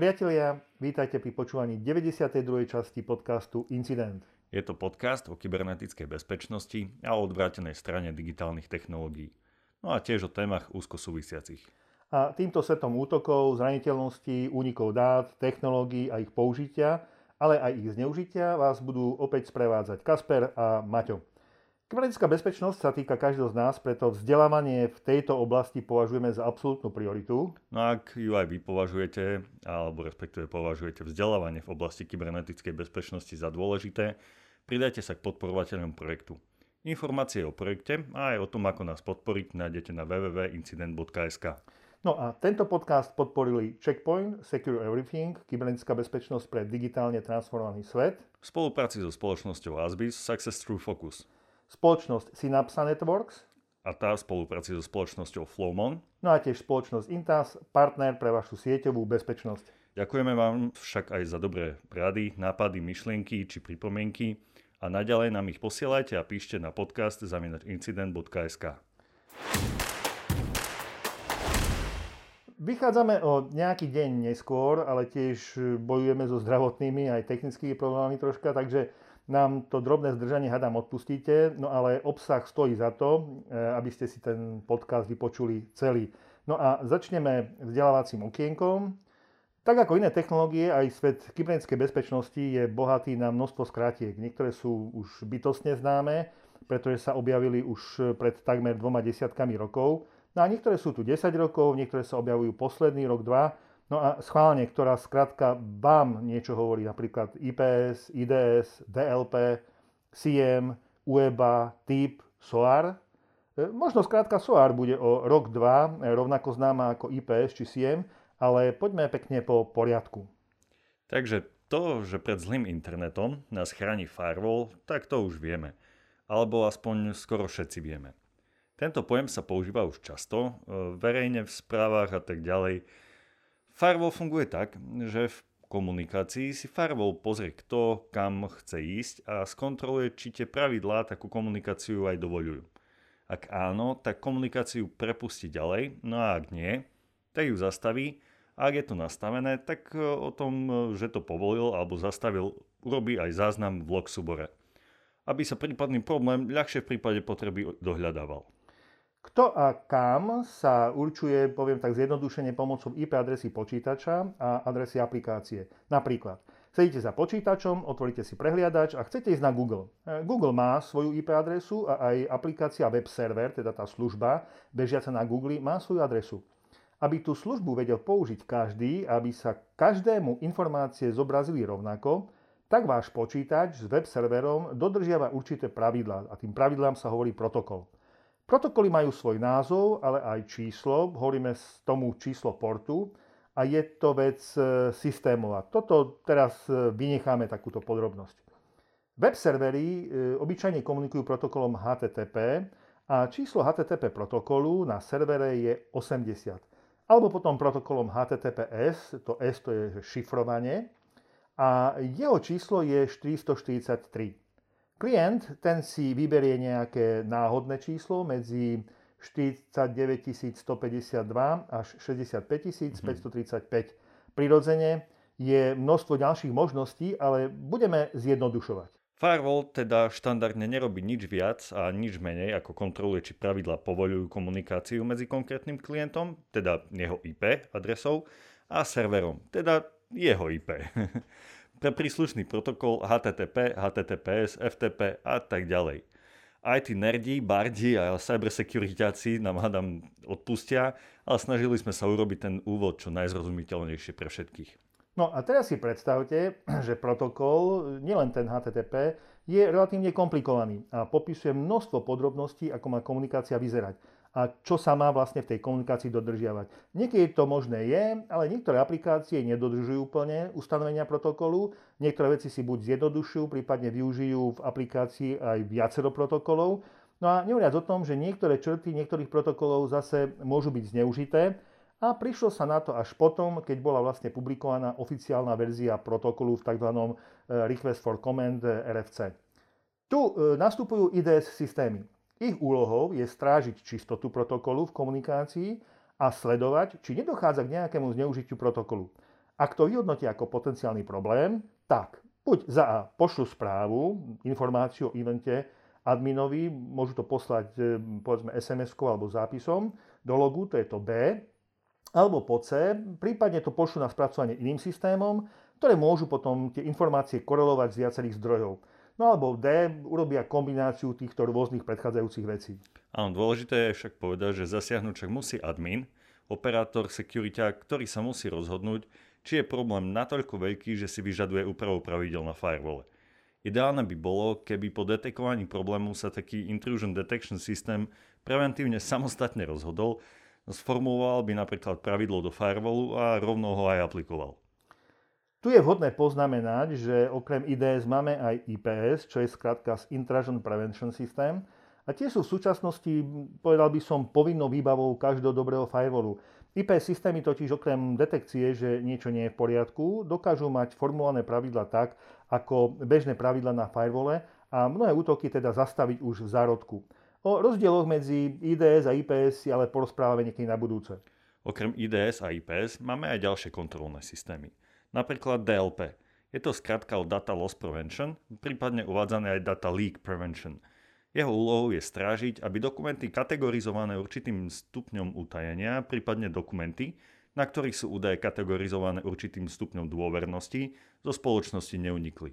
Priatelia, vítajte pri počúvaní 92. časti podcastu Incident. Je to podcast o kybernetickej bezpečnosti a o odvrátenej strane digitálnych technológií. No a tiež o témach úzko súvisiacich. A týmto setom útokov, zraniteľností, únikov dát, technológií a ich použitia, ale aj ich zneužitia vás budú opäť sprevádzať Kasper a Maťo. Kybernetická bezpečnosť sa týka každého z nás, preto vzdelávanie v tejto oblasti považujeme za absolútnu prioritu. No ak ju aj vy považujete, alebo respektíve považujete vzdelávanie v oblasti kybernetickej bezpečnosti za dôležité, pridajte sa k podporovateľom projektu. Informácie o projekte a aj o tom, ako nás podporiť, nájdete na www.incident.sk. No a tento podcast podporili Checkpoint, Secure Everything, kybernetická bezpečnosť pre digitálne transformovaný svet. V spolupráci so spoločnosťou Asbis Success Through Focus spoločnosť Synapsa Networks a tá v spolupráci so spoločnosťou Flowmon. No a tiež spoločnosť Intas, partner pre vašu sieťovú bezpečnosť. Ďakujeme vám však aj za dobré rady, nápady, myšlienky či pripomienky a naďalej nám ich posielajte a píšte na podcast zaminačincident.sk. Vychádzame o nejaký deň neskôr, ale tiež bojujeme so zdravotnými aj technickými problémami troška, takže nám to drobné zdržanie hadám odpustíte, no ale obsah stojí za to, e, aby ste si ten podcast vypočuli celý. No a začneme vzdelávacím okienkom. Tak ako iné technológie, aj svet kybernetickej bezpečnosti je bohatý na množstvo skrátiek. Niektoré sú už bytostne známe, pretože sa objavili už pred takmer dvoma desiatkami rokov. No a niektoré sú tu 10 rokov, niektoré sa objavujú posledný rok, dva. No a schválne, ktorá skratka vám niečo hovorí, napríklad IPS, IDS, DLP, CM, UEBA, TIP, SOAR. E, možno skrátka SOAR bude o rok, dva, e, rovnako známa ako IPS či CM, ale poďme pekne po poriadku. Takže to, že pred zlým internetom nás chráni firewall, tak to už vieme. Alebo aspoň skoro všetci vieme. Tento pojem sa používa už často, e, verejne v správach a tak ďalej Firewall funguje tak, že v komunikácii si firewall pozrie, kto kam chce ísť a skontroluje, či tie pravidlá takú komunikáciu aj dovolujú. Ak áno, tak komunikáciu prepustí ďalej, no a ak nie, tak ju zastaví a ak je to nastavené, tak e, o tom, e, že to povolil alebo zastavil, urobí aj záznam v log súbore, aby sa prípadný problém ľahšie v prípade potreby dohľadával. Kto a kam sa určuje, poviem tak zjednodušene, pomocou IP adresy počítača a adresy aplikácie. Napríklad, sedíte za počítačom, otvoríte si prehliadač a chcete ísť na Google. E, Google má svoju IP adresu a aj aplikácia web server, teda tá služba bežiaca na Google, má svoju adresu. Aby tú službu vedel použiť každý, aby sa každému informácie zobrazili rovnako, tak váš počítač s web serverom dodržiava určité pravidlá a tým pravidlám sa hovorí protokol. Protokoly majú svoj názov, ale aj číslo. Hovoríme tomu číslo portu a je to vec e, systémová. Toto teraz e, vynecháme takúto podrobnosť. Web servery e, obyčajne komunikujú protokolom HTTP a číslo HTTP protokolu na servere je 80. Alebo potom protokolom HTTPS, to S to je šifrovanie, a jeho číslo je 443. Klient ten si vyberie nejaké náhodné číslo medzi 49 152 až 65 535. Mm-hmm. Prirodzene je množstvo ďalších možností, ale budeme zjednodušovať. Firewall teda štandardne nerobí nič viac a nič menej, ako kontroluje, či pravidla povolujú komunikáciu medzi konkrétnym klientom, teda jeho IP adresou, a serverom, teda jeho IP. pre príslušný protokol HTTP, HTTPS, FTP a tak ďalej. Aj tí nerdi, bardi a cybersecuritáci nám hádam odpustia, ale snažili sme sa urobiť ten úvod čo najzrozumiteľnejšie pre všetkých. No a teraz si predstavte, že protokol, nielen ten HTTP, je relatívne komplikovaný a popisuje množstvo podrobností, ako má komunikácia vyzerať a čo sa má vlastne v tej komunikácii dodržiavať. Niekedy to možné je, ale niektoré aplikácie nedodržujú úplne ustanovenia protokolu, niektoré veci si buď zjednodušujú, prípadne využijú v aplikácii aj viacero protokolov. No a nehovoriac o tom, že niektoré črty niektorých protokolov zase môžu byť zneužité a prišlo sa na to až potom, keď bola vlastne publikovaná oficiálna verzia protokolu v tzv. Request for Command RFC. Tu eh, nastupujú IDS systémy. Ich úlohou je strážiť čistotu protokolu v komunikácii a sledovať, či nedochádza k nejakému zneužitiu protokolu. Ak to vyhodnotia ako potenciálny problém, tak buď za A pošlu správu, informáciu o evente adminovi, môžu to poslať e, povedzme SMS-kou alebo zápisom do logu, to je to B, alebo po C, prípadne to pošlu na spracovanie iným systémom, ktoré môžu potom tie informácie korelovať z viacerých zdrojov. No alebo D, urobia kombináciu týchto rôznych predchádzajúcich vecí. Áno, dôležité je však povedať, že zasiahnuť však musí admin, operátor security, ktorý sa musí rozhodnúť, či je problém natoľko veľký, že si vyžaduje úpravu pravidel na firewall. Ideálne by bolo, keby po detekovaní problému sa taký intrusion detection systém preventívne samostatne rozhodol, sformuloval by napríklad pravidlo do firewallu a rovno ho aj aplikoval. Tu je vhodné poznamenať, že okrem IDS máme aj IPS, čo je skratka z Intrusion Prevention System, a tie sú v súčasnosti, povedal by som, povinnou výbavou každého dobrého firewallu. IP systémy totiž okrem detekcie, že niečo nie je v poriadku, dokážu mať formulované pravidla tak, ako bežné pravidla na firewalle a mnohé útoky teda zastaviť už v zárodku. O rozdieloch medzi IDS a IPS si ale porozprávame niekedy na budúce. Okrem IDS a IPS máme aj ďalšie kontrolné systémy. Napríklad DLP. Je to skratka o Data Loss Prevention, prípadne uvádzané aj Data Leak Prevention – jeho úlohou je strážiť, aby dokumenty kategorizované určitým stupňom utajenia, prípadne dokumenty, na ktorých sú údaje kategorizované určitým stupňom dôvernosti, zo spoločnosti neunikli.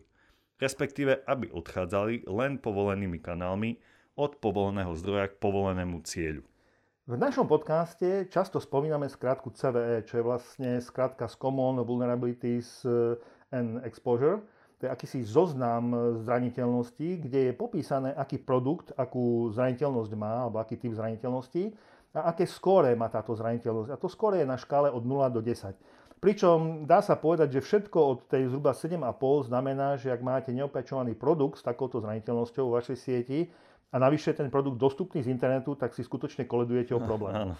Respektíve, aby odchádzali len povolenými kanálmi od povoleného zdroja k povolenému cieľu. V našom podcaste často spomíname skratku CVE, čo je vlastne skratka z Common Vulnerabilities and Exposure – to je akýsi zoznam zraniteľností, kde je popísané, aký produkt, akú zraniteľnosť má, alebo aký typ zraniteľnosti a aké skóre má táto zraniteľnosť. A to skóre je na škále od 0 do 10. Pričom dá sa povedať, že všetko od tej zhruba 7,5 znamená, že ak máte neopečovaný produkt s takouto zraniteľnosťou vo vašej sieti a navyše ten produkt dostupný z internetu, tak si skutočne koledujete o problém. Áno.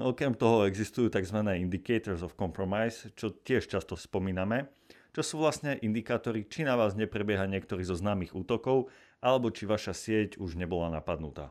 Okrem toho existujú tzv. indicators of compromise, čo tiež často spomíname čo sú vlastne indikátory, či na vás neprebieha niektorý zo známych útokov, alebo či vaša sieť už nebola napadnutá.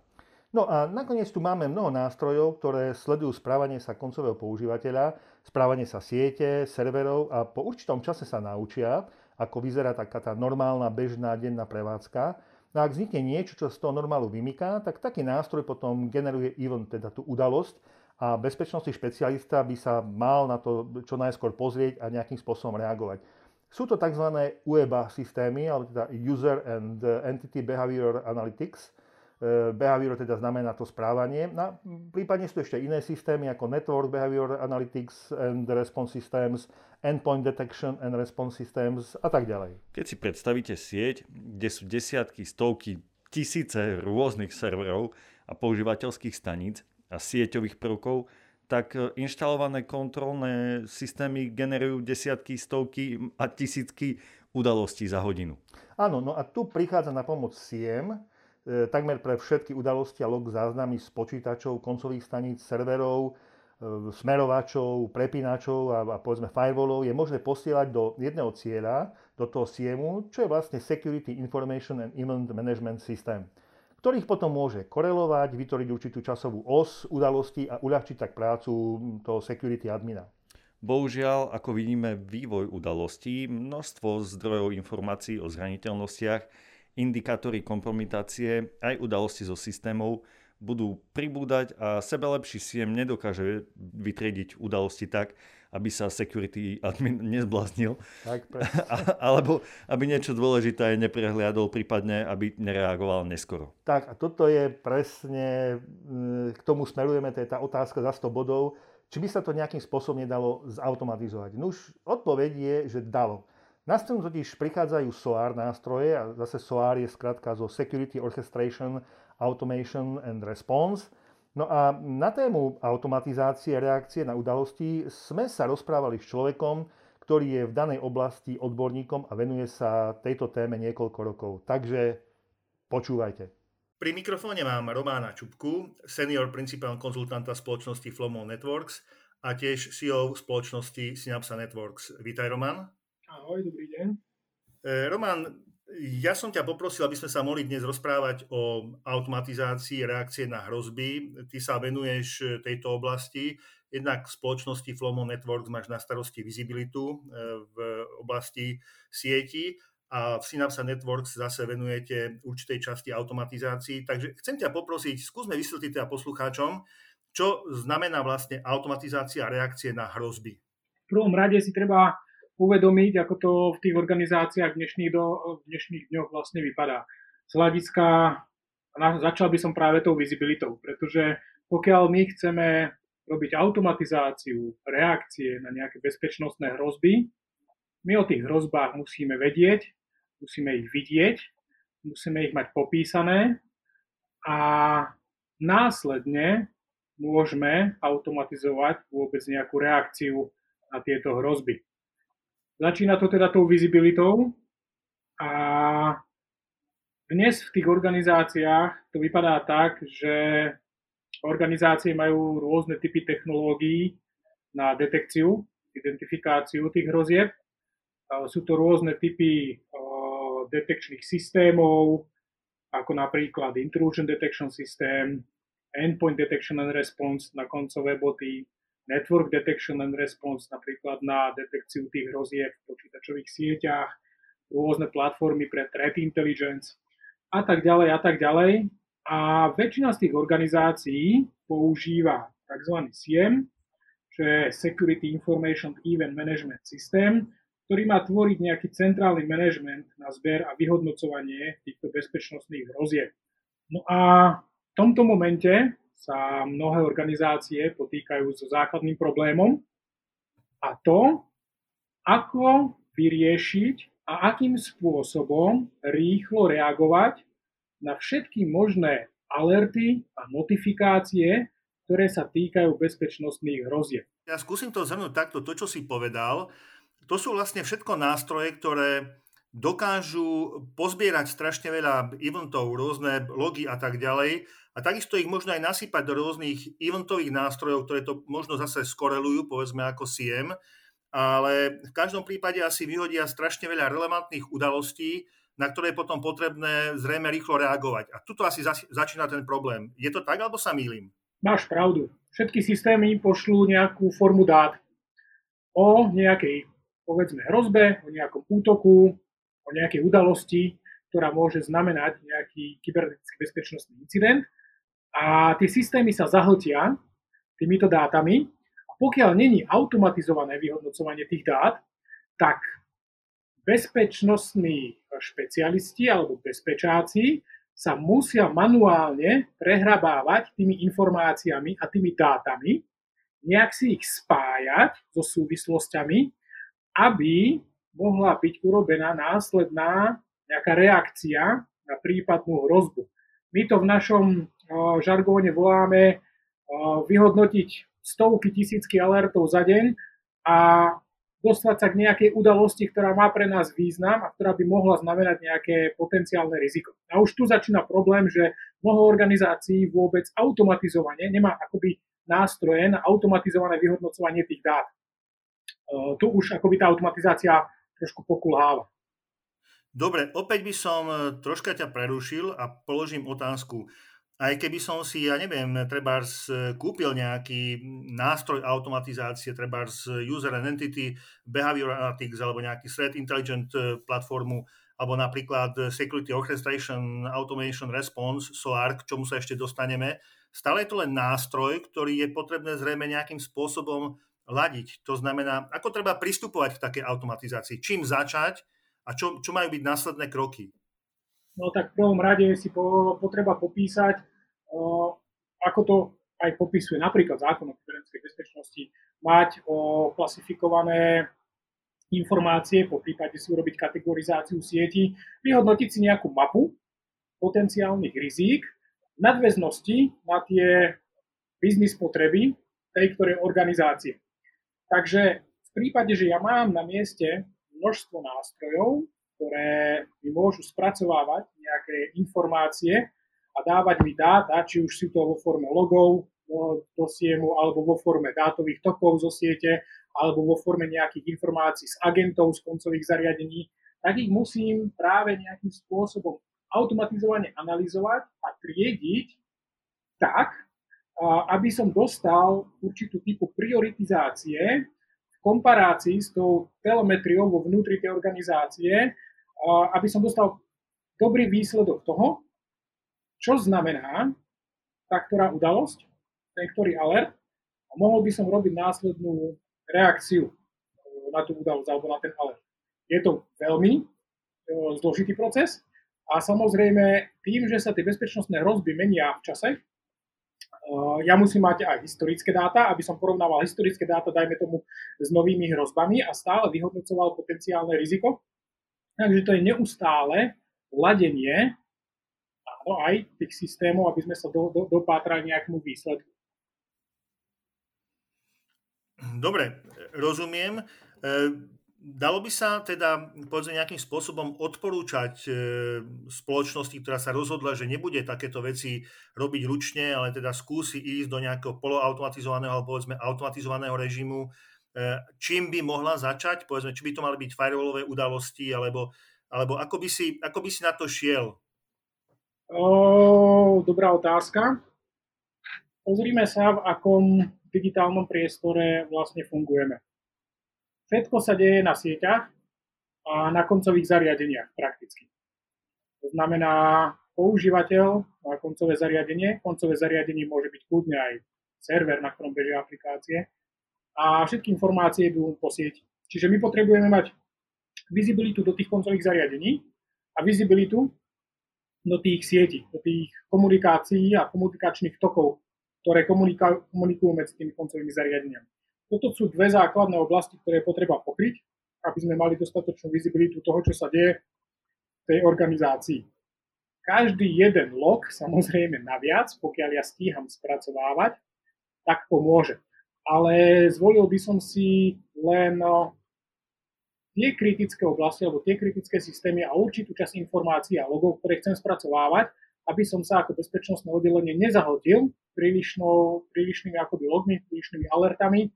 No a nakoniec tu máme mnoho nástrojov, ktoré sledujú správanie sa koncového používateľa, správanie sa siete, serverov a po určitom čase sa naučia, ako vyzerá taká tá normálna, bežná denná prevádzka. No ak vznikne niečo, čo z toho normálu vymyká, tak taký nástroj potom generuje event, teda tú udalosť a bezpečnostný špecialista by sa mal na to čo najskôr pozrieť a nejakým spôsobom reagovať. Sú to tzv. UEBA systémy, alebo teda User and Entity Behavior Analytics. E, behavior teda znamená to správanie. No, prípadne sú ešte iné systémy ako Network Behavior Analytics and Response Systems, Endpoint Detection and Response Systems a tak ďalej. Keď si predstavíte sieť, kde sú desiatky, stovky, tisíce rôznych serverov a používateľských staníc a sieťových prvkov, tak e, inštalované kontrolné systémy generujú desiatky, stovky a tisícky udalostí za hodinu. Áno, no a tu prichádza na pomoc SIEM, takmer pre všetky udalosti a log záznamy z počítačov, koncových staníc, serverov, e, smerovačov, prepínačov a, a povedzme firewallov je možné posielať do jedného cieľa, do toho SIEMu, čo je vlastne Security Information and Event Management System ktorých potom môže korelovať, vytvoriť určitú časovú os udalosti a uľahčiť tak prácu toho security admina. Bohužiaľ, ako vidíme vývoj udalostí, množstvo zdrojov informácií o zraniteľnostiach, indikátory kompromitácie aj udalosti zo systémov budú pribúdať a sebelepší SIEM nedokáže vytriediť udalosti tak, aby sa security admin nezbláznil. Tak, alebo aby niečo dôležité neprehliadol, prípadne aby nereagoval neskoro. Tak a toto je presne, mm, k tomu smerujeme, to je tá otázka za 100 bodov, či by sa to nejakým spôsobom nedalo zautomatizovať. No už odpoveď je, že dalo. Na scénu totiž prichádzajú SOAR nástroje a zase SOAR je skratka zo Security Orchestration Automation and Response. No a na tému automatizácie reakcie na udalosti sme sa rozprávali s človekom, ktorý je v danej oblasti odborníkom a venuje sa tejto téme niekoľko rokov. Takže počúvajte. Pri mikrofóne mám Romána Čupku, senior principál konzultanta spoločnosti Flomo Networks a tiež CEO spoločnosti Synapsa Networks. Vítaj, Roman. Ahoj, dobrý deň. E, Roman, ja som ťa poprosil, aby sme sa mohli dnes rozprávať o automatizácii reakcie na hrozby. Ty sa venuješ tejto oblasti. jednak v spoločnosti Flomo Networks máš na starosti vizibilitu v oblasti sieti a v Synapse Networks zase venujete určitej časti automatizácii. Takže chcem ťa poprosiť, skúsme vysvetliť teda poslucháčom, čo znamená vlastne automatizácia reakcie na hrozby. V prvom rade si treba uvedomiť, ako to v tých organizáciách v dnešných, do, v dnešných dňoch vlastne vypadá. Z hľadiska, začal by som práve tou vizibilitou, pretože pokiaľ my chceme robiť automatizáciu, reakcie na nejaké bezpečnostné hrozby, my o tých hrozbách musíme vedieť, musíme ich vidieť, musíme ich mať popísané a následne môžeme automatizovať vôbec nejakú reakciu na tieto hrozby. Začína to teda tou vizibilitou a dnes v tých organizáciách to vypadá tak, že organizácie majú rôzne typy technológií na detekciu, identifikáciu tých hrozieb. Sú to rôzne typy detekčných systémov, ako napríklad Intrusion Detection System, Endpoint Detection and Response na koncové boty, Network Detection and Response napríklad na detekciu tých hrozieb v počítačových sieťach, rôzne platformy pre Threat Intelligence a tak ďalej a tak ďalej. A väčšina z tých organizácií používa tzv. SIEM, čo je Security Information Event Management System, ktorý má tvoriť nejaký centrálny manažment na zber a vyhodnocovanie týchto bezpečnostných hrozieb. No a v tomto momente sa mnohé organizácie potýkajú so základným problémom a to, ako vyriešiť a akým spôsobom rýchlo reagovať na všetky možné alerty a notifikácie, ktoré sa týkajú bezpečnostných hrozieb. Ja skúsim to zhrnúť takto, to, čo si povedal, to sú vlastne všetko nástroje, ktoré dokážu pozbierať strašne veľa eventov, rôzne logy a tak ďalej. A takisto ich možno aj nasypať do rôznych eventových nástrojov, ktoré to možno zase skorelujú, povedzme ako CM. Ale v každom prípade asi vyhodia strašne veľa relevantných udalostí, na ktoré je potom potrebné zrejme rýchlo reagovať. A tuto asi začína ten problém. Je to tak, alebo sa mýlim? Máš pravdu. Všetky systémy pošlú nejakú formu dát o nejakej povedzme hrozbe, o nejakom útoku, o nejakej udalosti, ktorá môže znamenať nejaký kybernetický bezpečnostný incident. A tie systémy sa zahltia týmito dátami a pokiaľ není automatizované vyhodnocovanie tých dát, tak bezpečnostní špecialisti alebo bezpečáci sa musia manuálne prehrabávať tými informáciami a tými dátami, nejak si ich spájať so súvislosťami aby mohla byť urobená následná nejaká reakcia na prípadnú hrozbu. My to v našom žargóne voláme vyhodnotiť stovky tisícky alertov za deň a dostať sa k nejakej udalosti, ktorá má pre nás význam a ktorá by mohla znamenať nejaké potenciálne riziko. A už tu začína problém, že mnoho organizácií vôbec automatizovane nemá akoby nástroje na automatizované vyhodnocovanie tých dát. Tu už akoby tá automatizácia trošku pokulháva. Dobre, opäť by som eh, troška ťa prerušil a položím otázku. Aj keby som si, ja neviem, treba kúpil nejaký nástroj automatizácie, treba z User and Entity, Behavior Analytics alebo nejaký Threat Intelligent platformu, alebo napríklad Security Orchestration Automation Response, SOAR, k čomu sa ešte dostaneme. Stále je to len nástroj, ktorý je potrebné zrejme nejakým spôsobom ladiť. To znamená, ako treba pristupovať k takej automatizácii, čím začať a čo, čo majú byť následné kroky. No tak v prvom rade si po, potreba popísať, o, ako to aj popisuje napríklad zákon o kybernetickej bezpečnosti, mať o, klasifikované informácie, po prípade si urobiť kategorizáciu sieti, vyhodnotiť si nejakú mapu potenciálnych rizík, nadväznosti na tie biznis potreby tej ktorej organizácie. Takže v prípade, že ja mám na mieste množstvo nástrojov, ktoré mi môžu spracovávať nejaké informácie a dávať mi dáta, či už sú to vo forme logov do siemu, alebo vo forme dátových tokov zo siete, alebo vo forme nejakých informácií z agentov, z koncových zariadení, tak ich musím práve nejakým spôsobom automatizovane analyzovať a triediť tak, aby som dostal určitú typu prioritizácie komparácii s tou telemetriou vo vnútri tej organizácie, aby som dostal dobrý výsledok toho, čo znamená tá ktorá udalosť, ten ktorý alert a mohol by som robiť následnú reakciu na tú udalosť alebo na ten alert. Je to veľmi zložitý proces a samozrejme tým, že sa tie bezpečnostné hrozby menia v čase, ja musím mať aj historické dáta, aby som porovnával historické dáta, dajme tomu, s novými hrozbami a stále vyhodnocoval potenciálne riziko. Takže to je neustále ladenie áno, aj tých systémov, aby sme sa do, do, dopátrali nejakému výsledku. Dobre, rozumiem. Dalo by sa teda povedzme nejakým spôsobom odporúčať e, spoločnosti, ktorá sa rozhodla, že nebude takéto veci robiť ručne, ale teda skúsi ísť do nejakého poloautomatizovaného alebo povedzme automatizovaného režimu, e, čím by mohla začať, povedzme, či by to mali byť firewallové udalosti, alebo, alebo ako, by si, ako by si na to šiel? O, dobrá otázka. Pozrime sa, v akom digitálnom priestore vlastne fungujeme Všetko sa deje na sieťach a na koncových zariadeniach prakticky. To znamená, používateľ má koncové zariadenie, koncové zariadenie môže byť kľudne aj server, na ktorom bežia aplikácie a všetky informácie idú po sieti. Čiže my potrebujeme mať vizibilitu do tých koncových zariadení a vizibilitu do tých sietí, do tých komunikácií a komunikačných tokov, ktoré komunikujú medzi tými koncovými zariadeniami. Toto sú dve základné oblasti, ktoré je potreba pokryť, aby sme mali dostatočnú vizibilitu toho, čo sa deje v tej organizácii. Každý jeden log, samozrejme naviac, pokiaľ ja stíham spracovávať, tak pomôže. Ale zvolil by som si len no, tie kritické oblasti alebo tie kritické systémy a určitú časť informácií a logov, ktoré chcem spracovávať, aby som sa ako bezpečnostné oddelenie nezahodil prílišnými akoby logmi, prílišnými alertami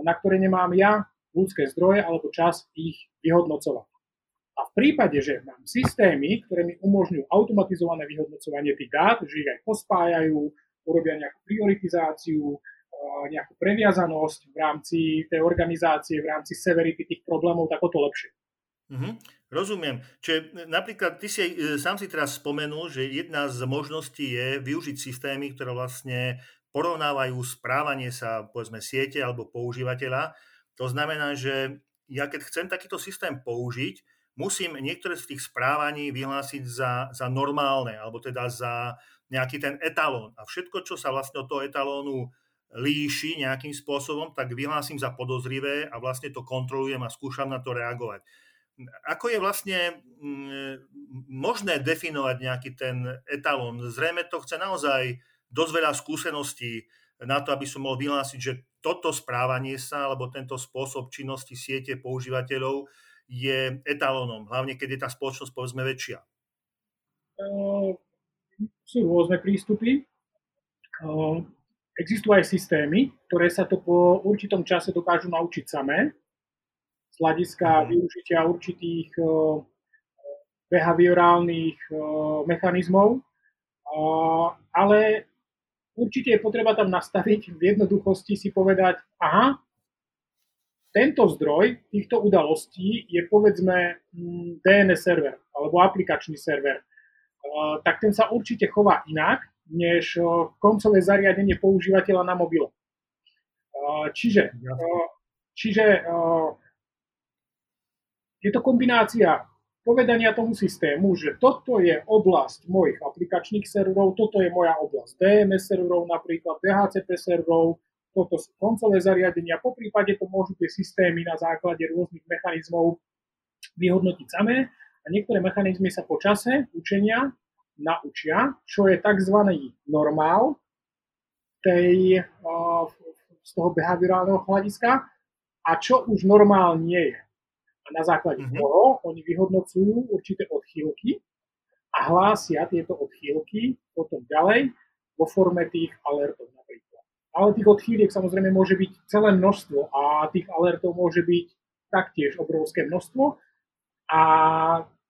na ktoré nemám ja ľudské zdroje alebo čas ich vyhodnocovať. A v prípade, že mám systémy, ktoré mi umožňujú automatizované vyhodnocovanie tých dát, že ich aj pospájajú, urobia nejakú prioritizáciu, nejakú previazanosť v rámci tej organizácie, v rámci severity tých problémov, tak o to lepšie. Mm-hmm. Rozumiem. Čiže napríklad ty si e, sám si teraz spomenul, že jedna z možností je využiť systémy, ktoré vlastne porovnávajú správanie sa, povedzme, siete alebo používateľa. To znamená, že ja keď chcem takýto systém použiť, musím niektoré z tých správaní vyhlásiť za, za normálne, alebo teda za nejaký ten etalón. A všetko, čo sa vlastne od toho etalónu líši nejakým spôsobom, tak vyhlásim za podozrivé a vlastne to kontrolujem a skúšam na to reagovať. Ako je vlastne mm, možné definovať nejaký ten etalón? Zrejme to chce naozaj dosť veľa skúseností na to, aby som mohol vyhlásiť, že toto správanie sa alebo tento spôsob činnosti siete používateľov je etalónom, hlavne keď je tá spoločnosť povedzme väčšia. Uh, sú rôzne prístupy. Uh, existujú aj systémy, ktoré sa to po určitom čase dokážu naučiť samé z hľadiska mm. využitia určitých uh, behaviorálnych mechanizmov, ale určite je potreba tam nastaviť v jednoduchosti si povedať, aha, tento zdroj týchto udalostí je povedzme mm, DNS server alebo aplikačný server. Tak ten sa určite chová inak, než koncové zariadenie používateľa na mobile. Čiže, čiže je to kombinácia povedania tomu systému, že toto je oblasť mojich aplikačných serverov, toto je moja oblasť DNS serverov, napríklad DHCP serverov, toto sú koncové zariadenia, po prípade to môžu tie systémy na základe rôznych mechanizmov vyhodnotiť samé a niektoré mechanizmy sa po čase učenia naučia, čo je tzv. normál tej, z toho behaviorálneho hľadiska a čo už normál nie je. Na základe mm-hmm. toho oni vyhodnocujú určité odchýlky a hlásia tieto odchýlky potom ďalej vo forme tých alertov napríklad. Ale tých odchýliek samozrejme môže byť celé množstvo a tých alertov môže byť taktiež obrovské množstvo a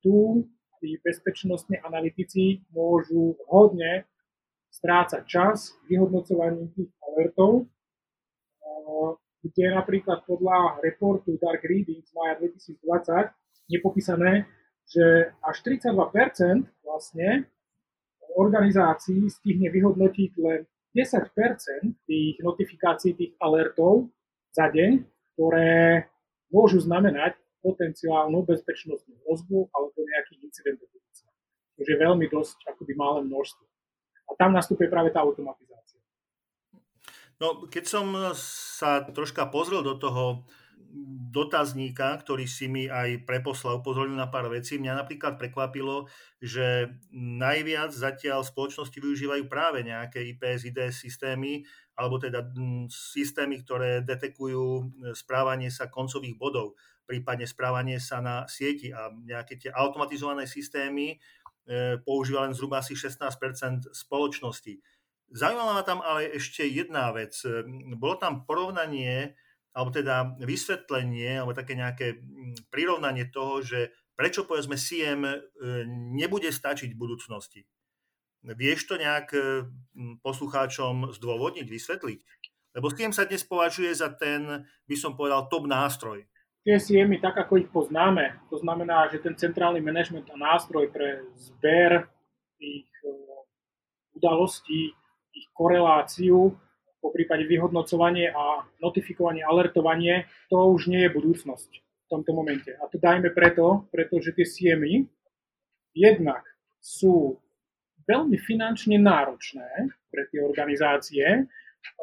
tu tí bezpečnostní analytici môžu hodne strácať čas vyhodnocovaním tých alertov, kde napríklad podľa reportu Dark Reading z maja 2020 je popísané, že až 32% vlastne organizácií stihne vyhodnotiť len 10% tých notifikácií, tých alertov za deň, ktoré môžu znamenať potenciálnu bezpečnostnú hrozbu alebo nejaký incident do Takže je veľmi dosť akoby malé množstvo. A tam nastupuje práve tá automatizácia. No, keď som sa troška pozrel do toho dotazníka, ktorý si mi aj preposlal, upozornil na pár vecí. Mňa napríklad prekvapilo, že najviac zatiaľ spoločnosti využívajú práve nejaké IPS, IDS systémy, alebo teda systémy, ktoré detekujú správanie sa koncových bodov, prípadne správanie sa na sieti a nejaké tie automatizované systémy E, používa len zhruba asi 16% spoločnosti. Zaujímavá ma tam ale ešte jedna vec. E, bolo tam porovnanie, alebo teda vysvetlenie, alebo také nejaké prirovnanie toho, že prečo povedzme CM e, nebude stačiť v budúcnosti. Vieš to nejak poslucháčom zdôvodniť, vysvetliť? Lebo CM sa dnes považuje za ten, by som povedal, top nástroj tie siemy, tak ako ich poznáme, to znamená, že ten centrálny manažment a nástroj pre zber tých e, udalostí, ich koreláciu, po prípade vyhodnocovanie a notifikovanie, alertovanie, to už nie je budúcnosť v tomto momente. A to dajme preto, pretože tie siemy jednak sú veľmi finančne náročné pre tie organizácie.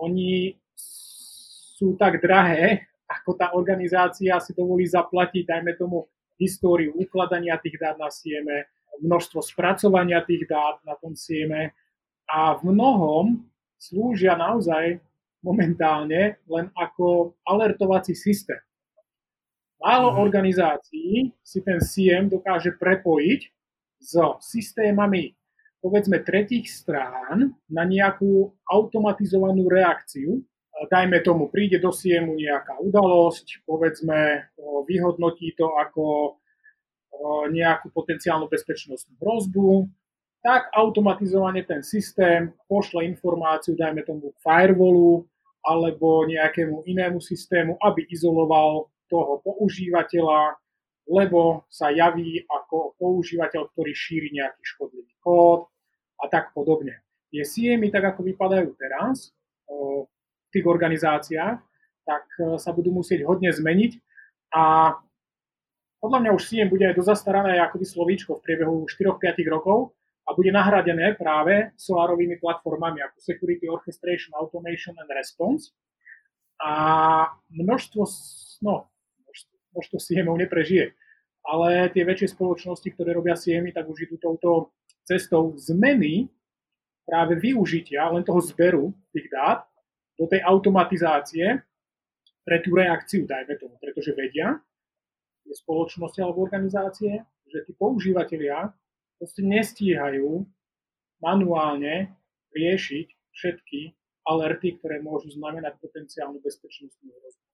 Oni sú tak drahé, ako tá organizácia si dovolí zaplatiť, dajme tomu, históriu ukladania tých dát na sieme, množstvo spracovania tých dát na tom sieme a v mnohom slúžia naozaj momentálne len ako alertovací systém. Málo mm. organizácií si ten SIEM dokáže prepojiť so systémami povedzme tretích strán na nejakú automatizovanú reakciu, dajme tomu, príde do siemu nejaká udalosť, povedzme, vyhodnotí to ako nejakú potenciálnu bezpečnostnú hrozbu, tak automatizovane ten systém pošle informáciu, dajme tomu firewallu alebo nejakému inému systému, aby izoloval toho používateľa, lebo sa javí ako používateľ, ktorý šíri nejaký škodlivý kód a tak podobne. Tie siemy, tak ako vypadajú teraz, tých organizáciách, tak e, sa budú musieť hodne zmeniť a podľa mňa už CM bude aj dozastarané akoby slovíčko v priebehu 4-5 rokov a bude nahradené práve solarovými platformami ako Security Orchestration, Automation and Response. A množstvo, no, množstvo, množstvo CM-ov neprežije. Ale tie väčšie spoločnosti, ktoré robia CM, tak už idú touto cestou zmeny práve využitia len toho zberu tých dát do tej automatizácie pre tú reakciu, dajme tomu, pretože vedia, tie spoločnosti alebo organizácie, že tí používateľia proste nestíhajú manuálne riešiť všetky alerty, ktoré môžu znamenať potenciálnu bezpečnostnú hrozbu.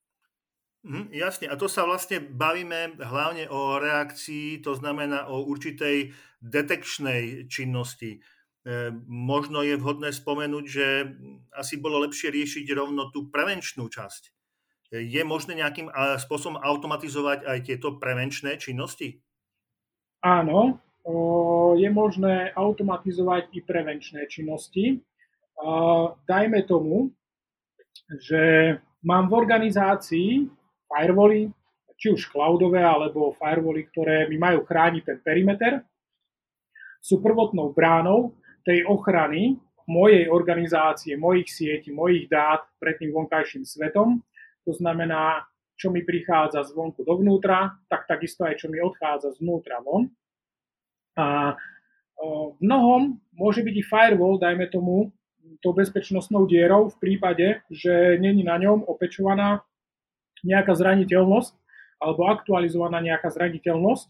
Mm, jasne, a to sa vlastne bavíme hlavne o reakcii, to znamená o určitej detekčnej činnosti. E, možno je vhodné spomenúť, že asi bolo lepšie riešiť rovno tú prevenčnú časť. E, je možné nejakým spôsobom automatizovať aj tieto prevenčné činnosti? Áno, je možné automatizovať i prevenčné činnosti. Dajme tomu, že mám v organizácii firewally, či už cloudové, alebo firewally, ktoré mi majú chrániť ten perimeter, sú prvotnou bránou tej ochrany mojej organizácie, mojich sietí, mojich dát pred tým vonkajším svetom. To znamená, čo mi prichádza zvonku dovnútra, tak takisto aj čo mi odchádza zvnútra von. A v mnohom môže byť i firewall, dajme tomu, tou bezpečnostnou dierou v prípade, že není na ňom opečovaná nejaká zraniteľnosť alebo aktualizovaná nejaká zraniteľnosť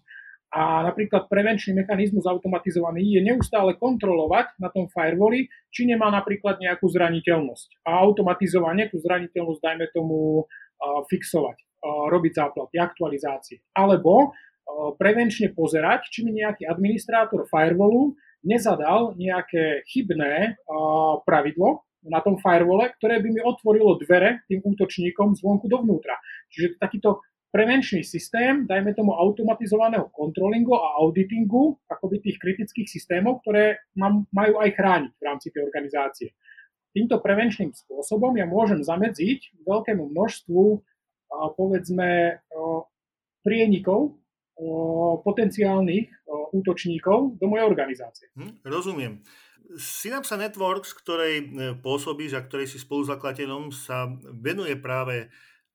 a napríklad prevenčný mechanizmus automatizovaný je neustále kontrolovať na tom firewalli, či nemá napríklad nejakú zraniteľnosť. A automatizovane tú zraniteľnosť, dajme tomu, fixovať, robiť záplaty, aktualizácie. Alebo prevenčne pozerať, či mi nejaký administrátor firewallu nezadal nejaké chybné pravidlo na tom firewalle, ktoré by mi otvorilo dvere tým útočníkom zvonku dovnútra. Čiže takýto prevenčný systém, dajme tomu automatizovaného kontrolingu a auditingu akoby tých kritických systémov, ktoré majú aj chrániť v rámci tej organizácie. Týmto prevenčným spôsobom ja môžem zamedziť veľkému množstvu povedzme prienikov potenciálnych útočníkov do mojej organizácie. Hm, rozumiem. Synapsa Networks, ktorej e, pôsobíš a ktorej si spoluzakladateľom, sa venuje práve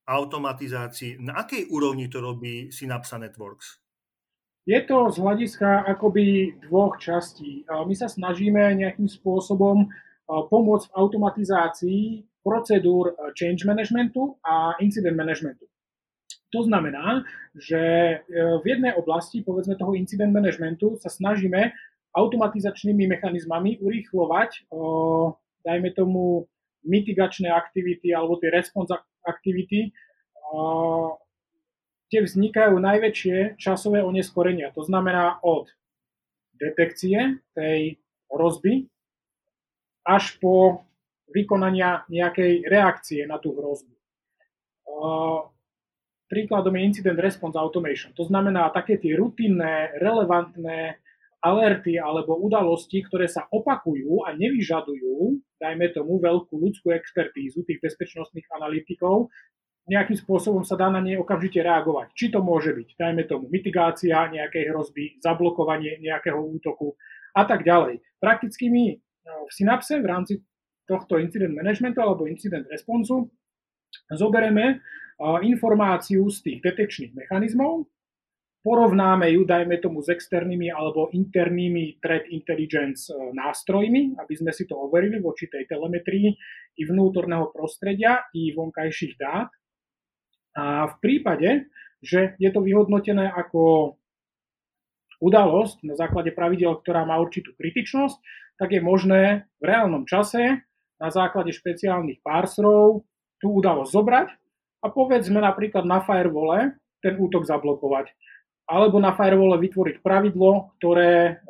automatizácii. Na akej úrovni to robí Synapsa Networks? Je to z hľadiska akoby dvoch častí. My sa snažíme nejakým spôsobom pomôcť v automatizácii procedúr e, change managementu a incident managementu. To znamená, že e, v jednej oblasti, povedzme toho incident managementu, sa snažíme automatizačnými mechanizmami urýchlovať, dajme tomu, mitigačné aktivity alebo tie response aktivity, kde vznikajú najväčšie časové oneskorenia. To znamená od detekcie tej hrozby až po vykonania nejakej reakcie na tú hrozbu príkladom je Incident Response Automation. To znamená také tie rutinné, relevantné alerty alebo udalosti, ktoré sa opakujú a nevyžadujú, dajme tomu, veľkú ľudskú expertízu tých bezpečnostných analytikov, nejakým spôsobom sa dá na ne okamžite reagovať. Či to môže byť, dajme tomu, mitigácia nejakej hrozby, zablokovanie nejakého útoku a tak ďalej. Prakticky my no, v Synapse v rámci tohto incident managementu alebo incident responsu zoberieme informáciu z tých detekčných mechanizmov, porovnáme ju, dajme tomu, s externými alebo internými threat intelligence e, nástrojmi, aby sme si to overili voči tej telemetrii i vnútorného prostredia, i vonkajších dát. A v prípade, že je to vyhodnotené ako udalosť na základe pravidel, ktorá má určitú kritičnosť, tak je možné v reálnom čase na základe špeciálnych parserov tú udalosť zobrať a povedzme napríklad na firewalle ten útok zablokovať. Alebo na firewalle vytvoriť pravidlo, ktoré,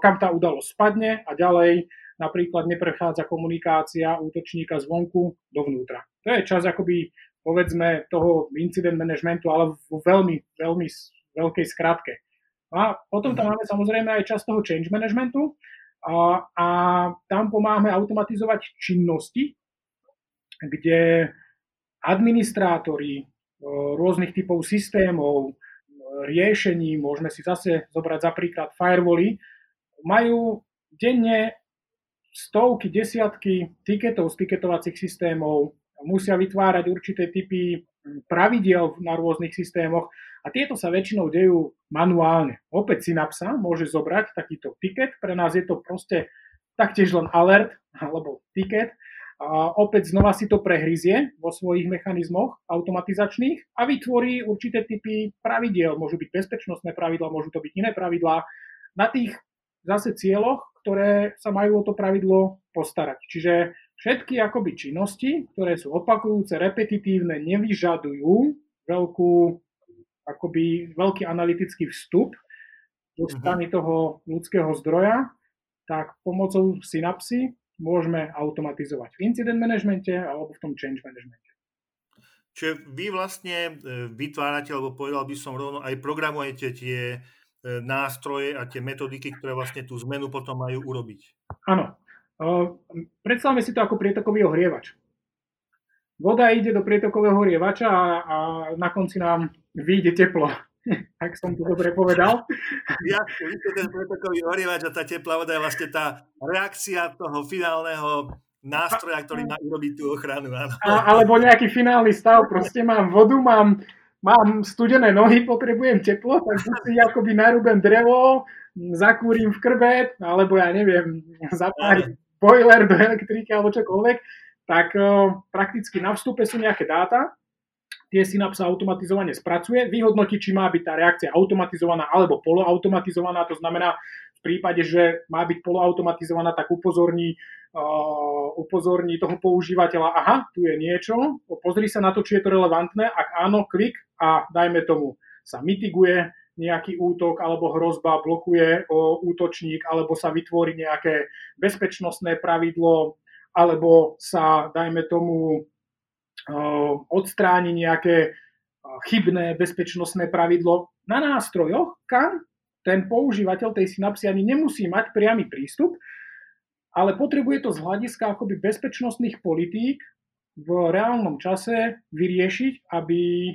kam tá udalosť spadne a ďalej napríklad neprechádza komunikácia útočníka zvonku dovnútra. To je čas akoby povedzme toho incident managementu, ale v veľmi, veľmi veľkej skratke. A potom tam mhm. máme samozrejme aj čas toho change managementu a, a tam pomáhame automatizovať činnosti, kde administrátori rôznych typov systémov, riešení, môžeme si zase zobrať za príklad firewally, majú denne stovky, desiatky tiketov z tiketovacích systémov, musia vytvárať určité typy pravidel na rôznych systémoch a tieto sa väčšinou dejú manuálne. Opäť Synapsa môže zobrať takýto tiket, pre nás je to proste taktiež len alert alebo tiket a opäť znova si to prehryzie vo svojich mechanizmoch automatizačných a vytvorí určité typy pravidiel. Môžu byť bezpečnostné pravidla, môžu to byť iné pravidlá na tých zase cieľoch, ktoré sa majú o to pravidlo postarať. Čiže všetky akoby činnosti, ktoré sú opakujúce, repetitívne, nevyžadujú veľkú, akoby veľký analytický vstup zo mhm. strany toho ľudského zdroja, tak pomocou synapsy môžeme automatizovať v incident managemente alebo v tom change managemente. Čiže vy vlastne e, vytvárate, alebo povedal by som rovno, aj programujete tie e, nástroje a tie metodiky, ktoré vlastne tú zmenu potom majú urobiť. Áno. Predstavme si to ako prietokový ohrievač. Voda ide do prietokového ohrievača a, a na konci nám vyjde teplo. ak som to dobre povedal. Ja, ten protokový orievač a tá teplá voda je vlastne tá reakcia toho finálneho nástroja, ktorý má urobiť tú ochranu. Áno. A, alebo nejaký finálny stav, proste mám vodu, mám, mám studené nohy, potrebujem teplo, tak si akoby narúbem drevo, zakúrim v krbe, alebo ja neviem, zapárim boiler do elektriky alebo čokoľvek, tak o, prakticky na vstupe sú nejaké dáta, tie synapsa automatizovane spracuje, vyhodnotí, či má byť tá reakcia automatizovaná alebo poloautomatizovaná, to znamená, v prípade, že má byť poloautomatizovaná, tak upozorní, uh, upozorní toho používateľa, aha, tu je niečo, pozri sa na to, či je to relevantné, ak áno, klik a dajme tomu sa mitiguje nejaký útok alebo hrozba, blokuje o, útočník, alebo sa vytvorí nejaké bezpečnostné pravidlo, alebo sa, dajme tomu, odstráni nejaké chybné bezpečnostné pravidlo na nástrojoch, kam ten používateľ tej synapsy ani nemusí mať priamy prístup, ale potrebuje to z hľadiska akoby bezpečnostných politík v reálnom čase vyriešiť, aby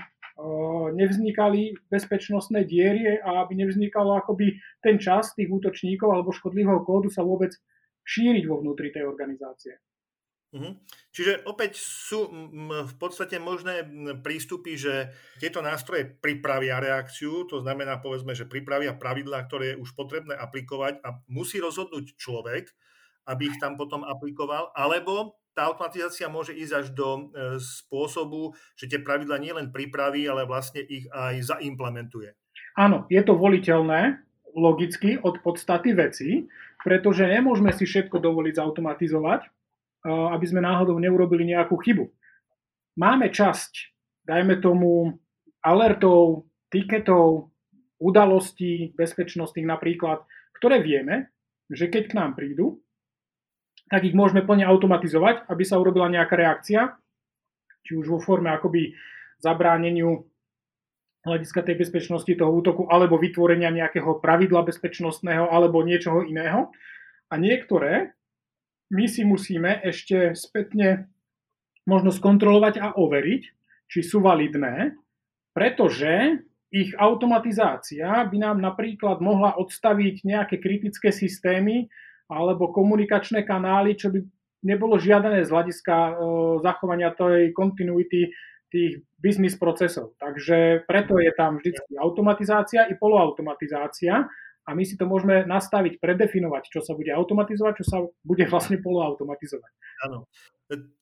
nevznikali bezpečnostné diery a aby nevznikalo akoby ten čas tých útočníkov alebo škodlivého kódu sa vôbec šíriť vo vnútri tej organizácie. Mhm. Čiže opäť sú v podstate možné prístupy, že tieto nástroje pripravia reakciu, to znamená povedzme, že pripravia pravidlá, ktoré je už potrebné aplikovať a musí rozhodnúť človek, aby ich tam potom aplikoval, alebo tá automatizácia môže ísť až do e, spôsobu, že tie pravidla nielen pripraví, ale vlastne ich aj zaimplementuje. Áno, je to voliteľné logicky od podstaty veci, pretože nemôžeme si všetko dovoliť zautomatizovať, aby sme náhodou neurobili nejakú chybu. Máme časť, dajme tomu, alertov, tiketov, udalostí bezpečnostných napríklad, ktoré vieme, že keď k nám prídu, tak ich môžeme plne automatizovať, aby sa urobila nejaká reakcia, či už vo forme akoby zabráneniu hľadiska tej bezpečnosti toho útoku, alebo vytvorenia nejakého pravidla bezpečnostného, alebo niečoho iného. A niektoré my si musíme ešte spätne možno skontrolovať a overiť, či sú validné, pretože ich automatizácia by nám napríklad mohla odstaviť nejaké kritické systémy alebo komunikačné kanály, čo by nebolo žiadané z hľadiska e, zachovania tej continuity tých biznis procesov. Takže preto je tam vždy automatizácia i poloautomatizácia a my si to môžeme nastaviť, predefinovať, čo sa bude automatizovať, čo sa bude vlastne poloautomatizovať. Áno.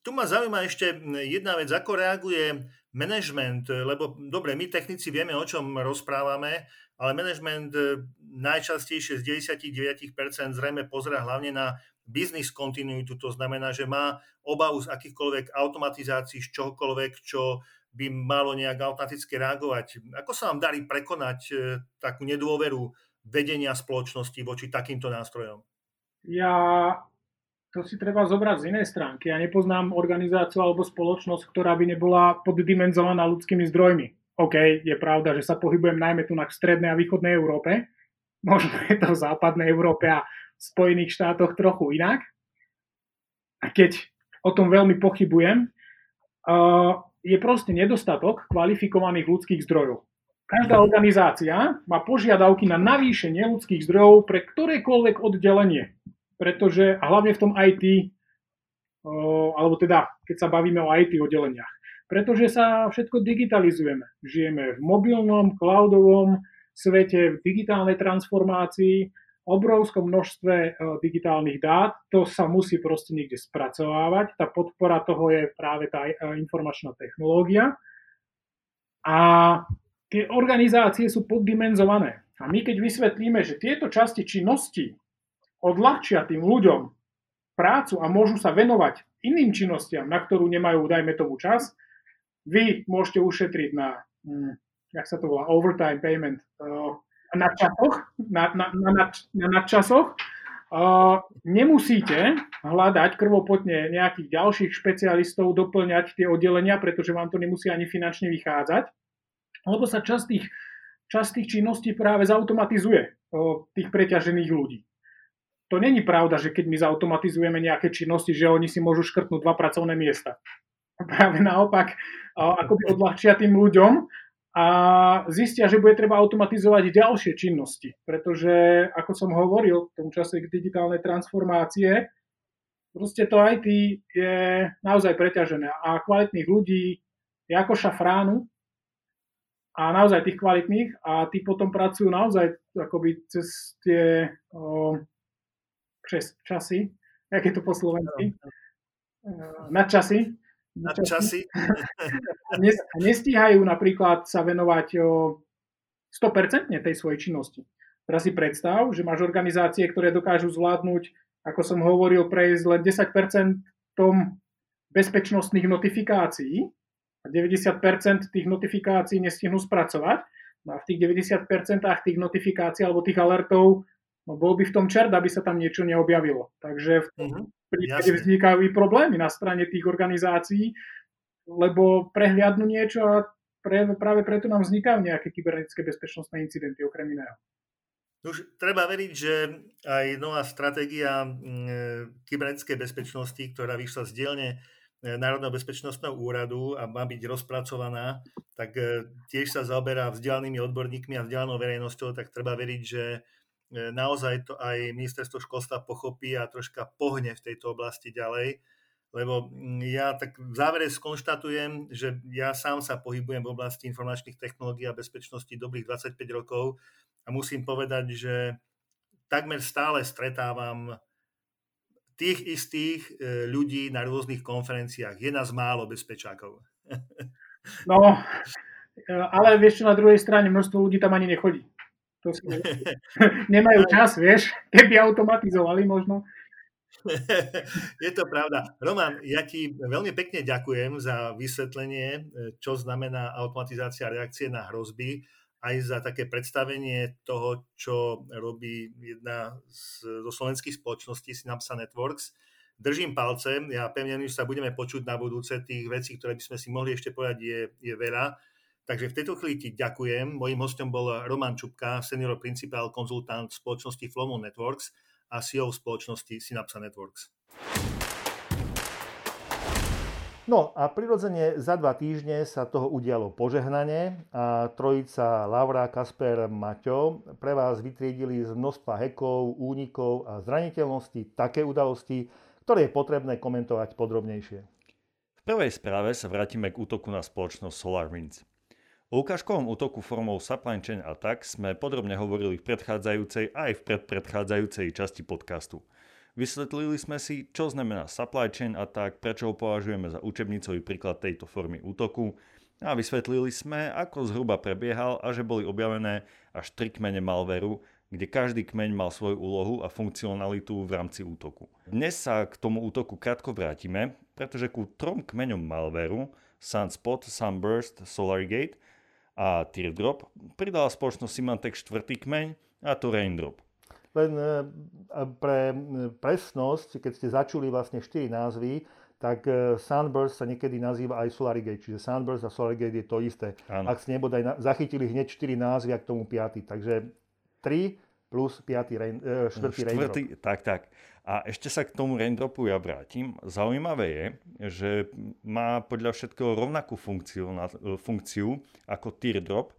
Tu ma zaujíma ešte jedna vec, ako reaguje management, lebo dobre, my technici vieme, o čom rozprávame, ale management e, najčastejšie z 99% zrejme pozera hlavne na business continuitu, to znamená, že má obavu z akýchkoľvek automatizácií, z čohokoľvek, čo by malo nejak automaticky reagovať. Ako sa vám darí prekonať e, takú nedôveru vedenia spoločnosti voči takýmto nástrojom? Ja to si treba zobrať z inej stránky. Ja nepoznám organizáciu alebo spoločnosť, ktorá by nebola poddimenzovaná ľudskými zdrojmi. OK, je pravda, že sa pohybujem najmä tu na strednej a východnej Európe. Možno je to v západnej Európe a v Spojených štátoch trochu inak. A keď o tom veľmi pochybujem, je proste nedostatok kvalifikovaných ľudských zdrojov. Každá organizácia má požiadavky na navýšenie ľudských zdrojov pre ktorékoľvek oddelenie. Pretože, a hlavne v tom IT, alebo teda, keď sa bavíme o IT oddeleniach, pretože sa všetko digitalizujeme. Žijeme v mobilnom, cloudovom svete, v digitálnej transformácii, obrovskom množstve digitálnych dát, to sa musí proste niekde spracovávať. Tá podpora toho je práve tá informačná technológia. A tie organizácie sú poddimenzované. A my keď vysvetlíme, že tieto časti činnosti odľahčia tým ľuďom prácu a môžu sa venovať iným činnostiam, na ktorú nemajú, dajme tomu čas, vy môžete ušetriť na, hm, jak sa to volá, overtime payment, uh, na časoch, na, na, na, na, na nadčasoch, uh, nemusíte hľadať krvopotne nejakých ďalších špecialistov, doplňať tie oddelenia, pretože vám to nemusí ani finančne vychádzať lebo sa časť tých, časť tých činností práve zautomatizuje tých preťažených ľudí. To není pravda, že keď my zautomatizujeme nejaké činnosti, že oni si môžu škrtnúť dva pracovné miesta. Práve naopak, ako by odľahčia tým ľuďom a zistia, že bude treba automatizovať ďalšie činnosti. Pretože, ako som hovoril, v tom čase digitálnej transformácie, proste to IT je naozaj preťažené a kvalitných ľudí je ako šafránu a naozaj tých kvalitných a tí potom pracujú naozaj akoby cez tie o, přes časy, jak je to po slovensky, na časy. Na časy. Nestíhajú napríklad sa venovať o 100% tej svojej činnosti. Teraz si predstav, že máš organizácie, ktoré dokážu zvládnuť, ako som hovoril, prejsť len 10% tom bezpečnostných notifikácií, 90% tých notifikácií nestihnú spracovať, No a v tých 90% tých notifikácií alebo tých alertov no bol by v tom čert, aby sa tam niečo neobjavilo. Takže v tom mm-hmm. prípade vznikajú i problémy na strane tých organizácií, lebo prehliadnú niečo a pre, práve preto nám vznikajú nejaké kybernetické bezpečnostné incidenty okrem iného. Už treba veriť, že aj nová stratégia mm, kybernetickej bezpečnosti, ktorá vyšla z dielne e, Národného bezpečnostného úradu a má byť rozpracovaná, tak e, tiež sa zaoberá vzdialenými odborníkmi a vzdialenou verejnosťou, tak treba veriť, že e, naozaj to aj ministerstvo školstva pochopí a troška pohne v tejto oblasti ďalej. Lebo mm, ja tak v závere skonštatujem, že ja sám sa pohybujem v oblasti informačných technológií a bezpečnosti dobrých 25 rokov a musím povedať, že takmer stále stretávam tých istých e, ľudí na rôznych konferenciách. Je nás málo bezpečákov. No, e, ale vieš čo, na druhej strane množstvo ľudí tam ani nechodí. To si nemajú čas, vieš, keby automatizovali možno, Je to pravda. Roman, ja ti veľmi pekne ďakujem za vysvetlenie, e, čo znamená automatizácia reakcie na hrozby, aj za také predstavenie toho, čo robí jedna z, zo slovenských spoločností Synapsa Networks. Držím palce, ja pevne, že sa budeme počuť na budúce. Tých vecí, ktoré by sme si mohli ešte povedať, je, je veľa. Takže v tejto chvíli ti ďakujem. Mojím hostom bol Roman Čupka, senior principál konzultant spoločnosti Flomo Networks a CEO spoločnosti Synapsa Networks. No a prirodzene za dva týždne sa toho udialo požehnanie a trojica Laura, Kasper, Maťo pre vás vytriedili z množstva hekov, únikov a zraniteľností také udalosti, ktoré je potrebné komentovať podrobnejšie. V prvej správe sa vrátime k útoku na spoločnosť SolarWinds. O ukážkovom útoku formou supply chain attack sme podrobne hovorili v predchádzajúcej aj v predpredchádzajúcej časti podcastu. Vysvetlili sme si, čo znamená supply chain attack, prečo ho považujeme za učebnicový príklad tejto formy útoku a vysvetlili sme, ako zhruba prebiehal a že boli objavené až 3 kmene malveru, kde každý kmeň mal svoju úlohu a funkcionalitu v rámci útoku. Dnes sa k tomu útoku krátko vrátime, pretože ku trom kmeňom malveru Sunspot, Sunburst, SolarGate a Teardrop pridala spoločnosť Symantec štvrtý kmeň a to Raindrop. Len e, pre presnosť, keď ste začuli vlastne 4 názvy, tak e, Sunburst sa niekedy nazýva aj Solarigate, čiže Sunburst a Solarigate je to isté. Áno. Ak ste nebodaj zachytili hneď 4 názvy a k tomu 5. Takže 3 plus 5. Rain, 4. Raindrop. Tak, tak. A ešte sa k tomu raindropu ja vrátim. Zaujímavé je, že má podľa všetkého rovnakú funkciu, funkciu ako teardrop,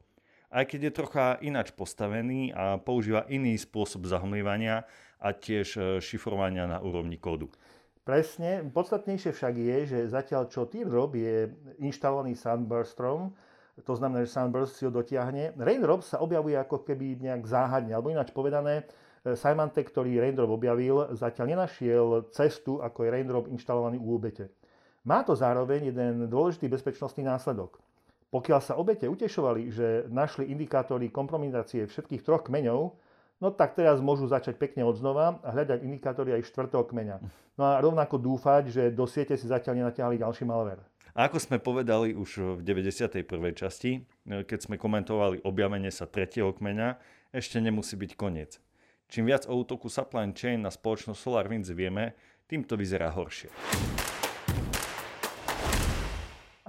aj keď je trocha ináč postavený a používa iný spôsob zahmlievania a tiež e, šifrovania na úrovni kódu. Presne. Podstatnejšie však je, že zatiaľ čo Teardrop je inštalovaný Sunburstrom, to znamená, že Sunburst si ho dotiahne, Raindrop sa objavuje ako keby nejak záhadne, alebo ináč povedané, Symantec, ktorý Raindrop objavil, zatiaľ nenašiel cestu, ako je Raindrop inštalovaný u obete. Má to zároveň jeden dôležitý bezpečnostný následok. Pokiaľ sa obete utešovali, že našli indikátory kompromitácie všetkých troch kmeňov, no tak teraz môžu začať pekne od znova a hľadať indikátory aj štvrtého kmeňa. No a rovnako dúfať, že do siete si zatiaľ nenatiahli ďalší malware. A ako sme povedali už v 91. časti, keď sme komentovali objavenie sa tretieho kmeňa, ešte nemusí byť koniec. Čím viac o útoku supply chain na spoločnosť SolarWinds vieme, tým to vyzerá horšie.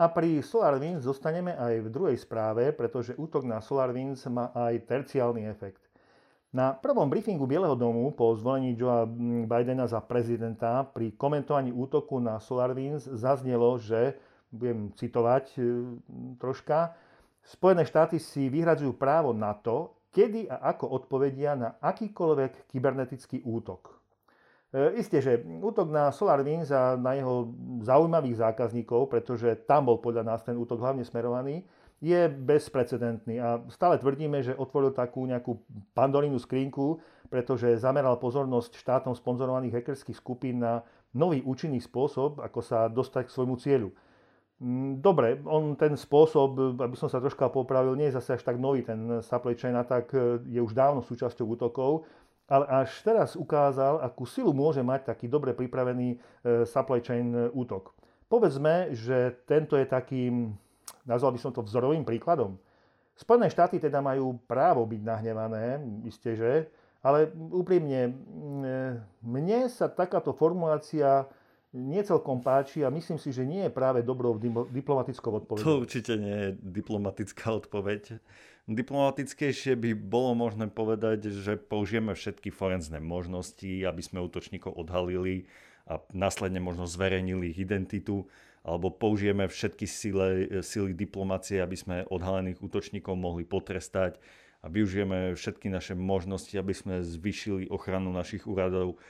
A pri SolarWinds zostaneme aj v druhej správe, pretože útok na SolarWinds má aj terciálny efekt. Na prvom briefingu Bieleho domu po zvolení Joea Bidena za prezidenta pri komentovaní útoku na SolarWinds zaznelo, že, budem citovať e, troška, Spojené štáty si vyhradzujú právo na to, kedy a ako odpovedia na akýkoľvek kybernetický útok. E, isté, že útok na SolarWinds a na jeho zaujímavých zákazníkov, pretože tam bol podľa nás ten útok hlavne smerovaný, je bezprecedentný a stále tvrdíme, že otvoril takú nejakú pandorínu skrinku, pretože zameral pozornosť štátom sponzorovaných hackerských skupín na nový účinný spôsob, ako sa dostať k svojmu cieľu. Mm, dobre, on ten spôsob, aby som sa troška popravil, nie je zase až tak nový. Ten supply chain attack e, je už dávno súčasťou útokov, ale až teraz ukázal, akú silu môže mať taký dobre pripravený e, supply chain e, útok. Povedzme, že tento je takým, nazval by som to vzorovým príkladom. Spojené štáty teda majú právo byť nahnevané, isté že, ale úprimne, mne sa takáto formulácia nie celkom páči a myslím si, že nie je práve dobrou diplomatickou odpoveďou. To určite nie je diplomatická odpoveď. Diplomatickejšie by bolo možné povedať, že použijeme všetky forenzné možnosti, aby sme útočníkov odhalili a následne možno zverejnili ich identitu, alebo použijeme všetky sily, sily diplomácie, aby sme odhalených útočníkov mohli potrestať a využijeme všetky naše možnosti, aby sme zvýšili ochranu našich úradov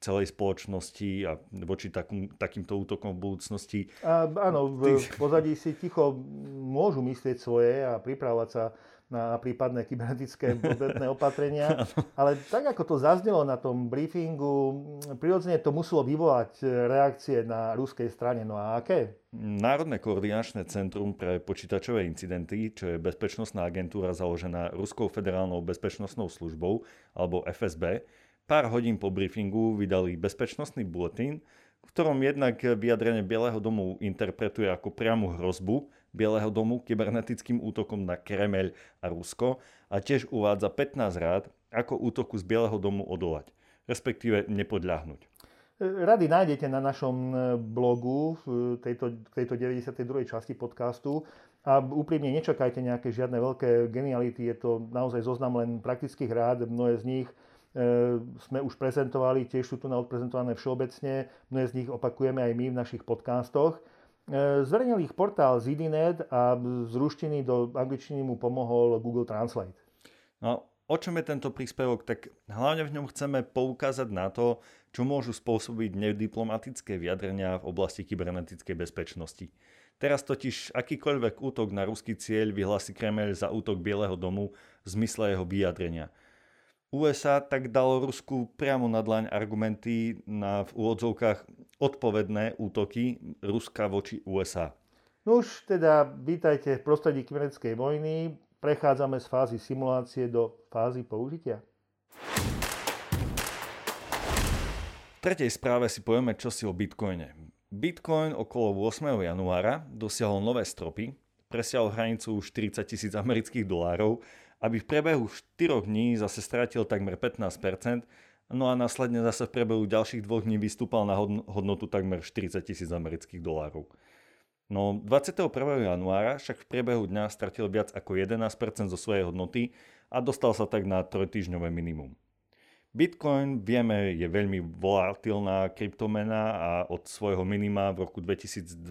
celej spoločnosti a voči takým, takýmto útokom v budúcnosti. A, áno, v pozadí si ticho môžu myslieť svoje a pripravovať sa na prípadné kybernetické podvetné opatrenia. Ale tak, ako to zaznelo na tom briefingu, prirodzene to muselo vyvolať reakcie na ruskej strane. No a aké? Národné koordinačné centrum pre počítačové incidenty, čo je bezpečnostná agentúra založená Ruskou federálnou bezpečnostnou službou, alebo FSB, pár hodín po briefingu vydali bezpečnostný bulletin, v ktorom jednak vyjadrenie Bieleho domu interpretuje ako priamu hrozbu Bieleho domu kybernetickým útokom na Kremeľ a Rusko a tiež uvádza 15 rád, ako útoku z Bieleho domu odolať, respektíve nepodľahnuť. Rady nájdete na našom e, blogu v tejto, tejto 92. časti podcastu a úprimne nečakajte nejaké žiadne veľké geniality, je to naozaj zoznam len praktických rád, mnohé z nich E, sme už prezentovali, tiež sú tu na odprezentované všeobecne, mnohé z nich opakujeme aj my v našich podcastoch. E, zverejnil ich portál ZDNet a z ruštiny do angličtiny mu pomohol Google Translate. No, o čom je tento príspevok? Tak hlavne v ňom chceme poukázať na to, čo môžu spôsobiť nediplomatické vyjadrenia v oblasti kybernetickej bezpečnosti. Teraz totiž akýkoľvek útok na ruský cieľ vyhlási Kreml za útok Bieleho domu v zmysle jeho vyjadrenia – USA tak dalo Rusku priamo na dlaň argumenty na v úvodzovkách odpovedné útoky Ruska voči USA. No už teda vítajte v prostredí kybernetickej vojny. Prechádzame z fázy simulácie do fázy použitia. V tretej správe si povieme čosi o Bitcoine. Bitcoin okolo 8. januára dosiahol nové stropy, presiahol hranicu 40 tisíc amerických dolárov aby v priebehu 4 dní zase stratil takmer 15%, no a následne zase v priebehu ďalších dvoch dní vystúpal na hodnotu takmer 40 tisíc amerických dolárov. No 21. januára však v priebehu dňa stratil viac ako 11% zo svojej hodnoty a dostal sa tak na trojtýždňové minimum. Bitcoin, vieme, je veľmi volatilná kryptomena a od svojho minima v roku 2020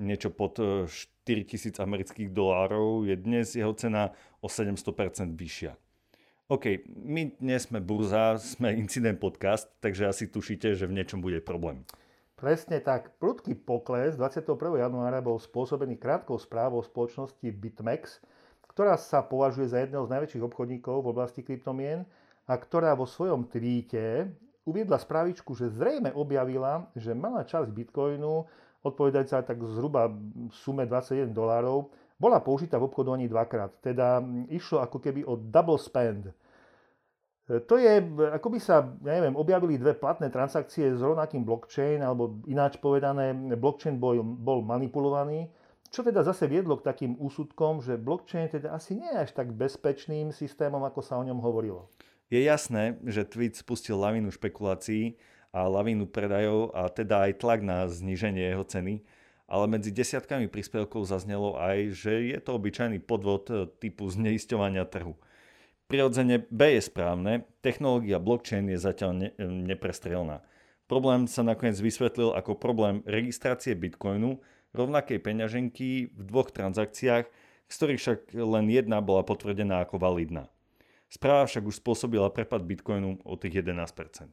niečo pod 4000 e, amerických dolárov, je dnes jeho cena o 700% vyššia. OK, my dnes sme burza, sme incident podcast, takže asi tušíte, že v niečom bude problém. Presne tak. Prudký pokles 21. januára bol spôsobený krátkou správou spoločnosti BitMEX, ktorá sa považuje za jedného z najväčších obchodníkov v oblasti kryptomien a ktorá vo svojom tweete uviedla správičku, že zrejme objavila, že malá časť Bitcoinu odpovedajúca tak zhruba sume 21 dolárov, bola použitá v obchodovaní dvakrát. Teda išlo ako keby o double spend. E, to je, ako by sa, ja neviem, objavili dve platné transakcie s rovnakým blockchain, alebo ináč povedané, blockchain bol, bol manipulovaný, čo teda zase viedlo k takým úsudkom, že blockchain teda asi nie je až tak bezpečným systémom, ako sa o ňom hovorilo. Je jasné, že tweet spustil lavinu špekulácií, a lavínu predajov a teda aj tlak na zníženie jeho ceny, ale medzi desiatkami príspevkov zaznelo aj, že je to obyčajný podvod e, typu zneisťovania trhu. Prirodzene B je správne, technológia blockchain je zatiaľ ne- e, neprestrelná. Problém sa nakoniec vysvetlil ako problém registrácie bitcoinu, rovnakej peňaženky v dvoch transakciách, z ktorých však len jedna bola potvrdená ako validná. Správa však už spôsobila prepad bitcoinu o tých 11%.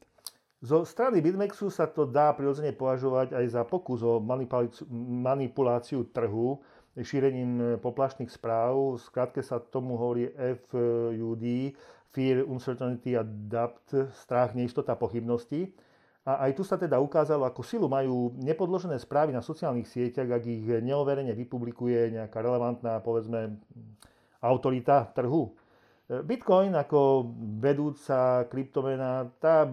Zo strany BitMEXu sa to dá prirodzene považovať aj za pokus o manipuláciu trhu šírením poplašných správ. Skrátke sa tomu hovorí FUD, Fear, Uncertainty a Doubt, strach, neistota, pochybnosti. A aj tu sa teda ukázalo, ako silu majú nepodložené správy na sociálnych sieťach, ak ich neoverene vypublikuje nejaká relevantná, povedzme, autorita trhu. Bitcoin ako vedúca kryptomena, tá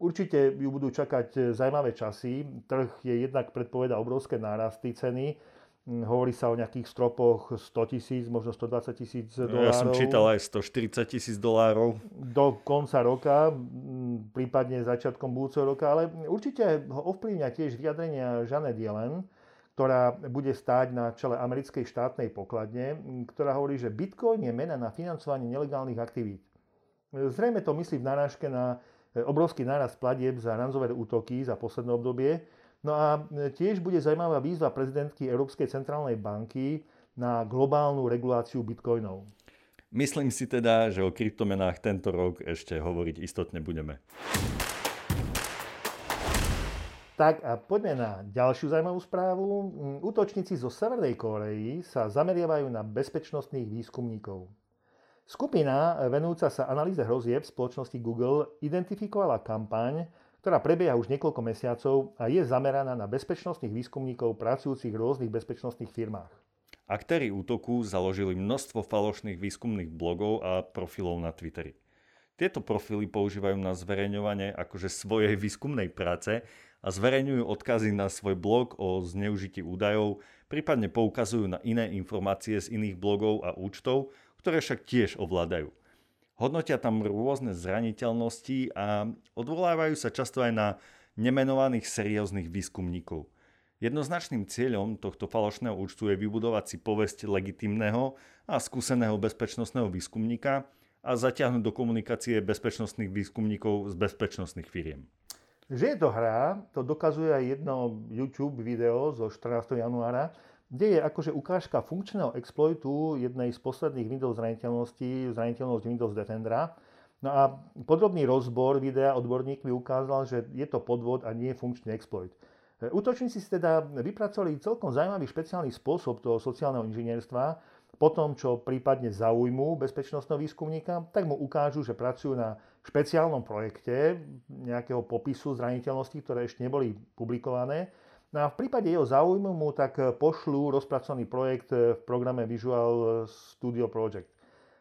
určite ju budú čakať zaujímavé časy. Trh je jednak predpoveda obrovské nárasty ceny. Hovorí sa o nejakých stropoch 100 tisíc, možno 120 tisíc dolárov. Ja som čítal aj 140 tisíc dolárov. Do konca roka, prípadne začiatkom budúceho roka, ale určite ovplyvňa tiež vyjadrenia Žane Dielen, ktorá bude stáť na čele americkej štátnej pokladne, ktorá hovorí, že Bitcoin je mena na financovanie nelegálnych aktivít. Zrejme to myslí v narážke na e, obrovský nárast platieb za ranzové útoky za posledné obdobie, No a e, tiež bude zaujímavá výzva prezidentky Európskej centrálnej banky na globálnu reguláciu bitcoinov. Myslím si teda, že o kryptomenách tento rok ešte hovoriť istotne budeme. Tak a poďme na ďalšiu zaujímavú správu. Mm, útočníci zo Severnej Kórei sa zameriavajú na bezpečnostných výskumníkov. Skupina venujúca sa analýze hrozieb spoločnosti Google identifikovala kampaň, ktorá prebieha už niekoľko mesiacov a je zameraná na bezpečnostných výskumníkov pracujúcich v rôznych bezpečnostných firmách. Aktéry útoku založili množstvo falošných výskumných blogov a profilov na Twitteri. Tieto profily používajú na zverejňovanie akože svojej výskumnej práce a zverejňujú odkazy na svoj blog o zneužití údajov, prípadne poukazujú na iné informácie z iných blogov a účtov, ktoré však tiež ovládajú. Hodnotia tam rôzne zraniteľnosti a odvolávajú sa často aj na nemenovaných serióznych výskumníkov. Jednoznačným cieľom tohto falošného účtu je vybudovať si povesť legitimného a skúseného bezpečnostného výskumníka a zatiahnuť do komunikácie bezpečnostných výskumníkov z bezpečnostných firiem. Že je to hra, to dokazuje aj jedno YouTube video zo 14. januára, kde je akože ukážka funkčného exploitu jednej z posledných Windows zraniteľností, zraniteľnosť Windows Defendera. No a podrobný rozbor videa odborník mi ukázal, že je to podvod a nie funkčný exploit. E, útočníci si teda vypracovali celkom zaujímavý špeciálny spôsob toho sociálneho inžinierstva. Po tom, čo prípadne zaujmú bezpečnostného výskumníka, tak mu ukážu, že pracujú na špeciálnom projekte nejakého popisu zraniteľností, ktoré ešte neboli publikované No a v prípade jeho záujmu mu tak pošlú rozpracovaný projekt v programe Visual Studio Project.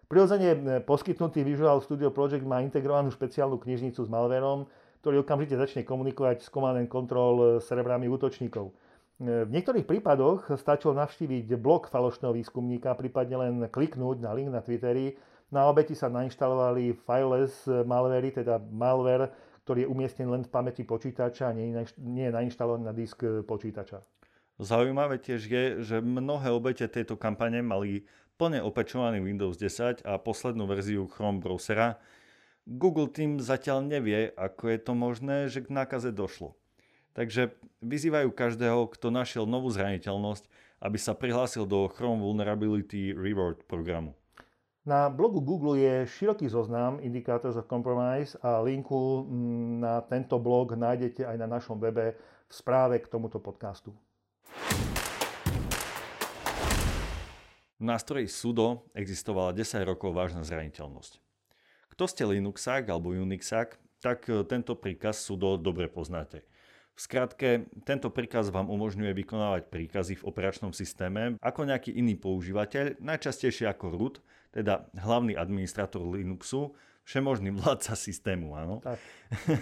Prirodzene poskytnutý Visual Studio Project má integrovanú špeciálnu knižnicu s malverom, ktorý okamžite začne komunikovať s Command and Control s serverami útočníkov. V niektorých prípadoch stačilo navštíviť blog falošného výskumníka, prípadne len kliknúť na link na Twitteri. Na obeti sa nainštalovali fileless malvery, teda malware, ktorý je umiestnený len v pamäti počítača a nie je nainštalovaný na disk e, počítača. Zaujímavé tiež je, že mnohé obete tejto kampane mali plne opečovaný Windows 10 a poslednú verziu Chrome browsera. Google tým zatiaľ nevie, ako je to možné, že k nákaze došlo. Takže vyzývajú každého, kto našiel novú zraniteľnosť, aby sa prihlásil do Chrome Vulnerability Reward programu. Na blogu Google je široký zoznam Indicators of Compromise a linku mm, na tento blog nájdete aj na našom webe v správe k tomuto podcastu. V nástroji sudo existovala 10 rokov vážna zraniteľnosť. Kto ste Linuxák alebo Unixák, tak e, tento príkaz sudo dobre poznáte. V skratke, tento príkaz vám umožňuje vykonávať príkazy v operačnom systéme ako nejaký iný používateľ, najčastejšie ako root, teda hlavný administrátor Linuxu, všemožný vládca systému, áno. Tak.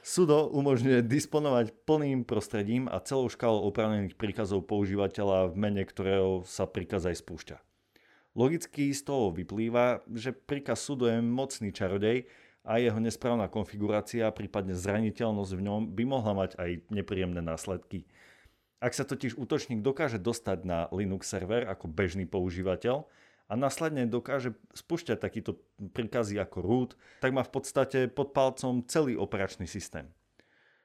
Sudo umožňuje disponovať plným prostredím a celou škálou oprávnených príkazov používateľa v mene ktorého sa príkaz aj spúšťa. Logicky z toho vyplýva, že príkaz sudo je mocný čarodej a jeho nesprávna konfigurácia, prípadne zraniteľnosť v ňom by mohla mať aj nepríjemné následky. Ak sa totiž útočník dokáže dostať na Linux server ako bežný používateľ, a následne dokáže spúšťať takýto príkazy ako root, tak má v podstate pod palcom celý operačný systém.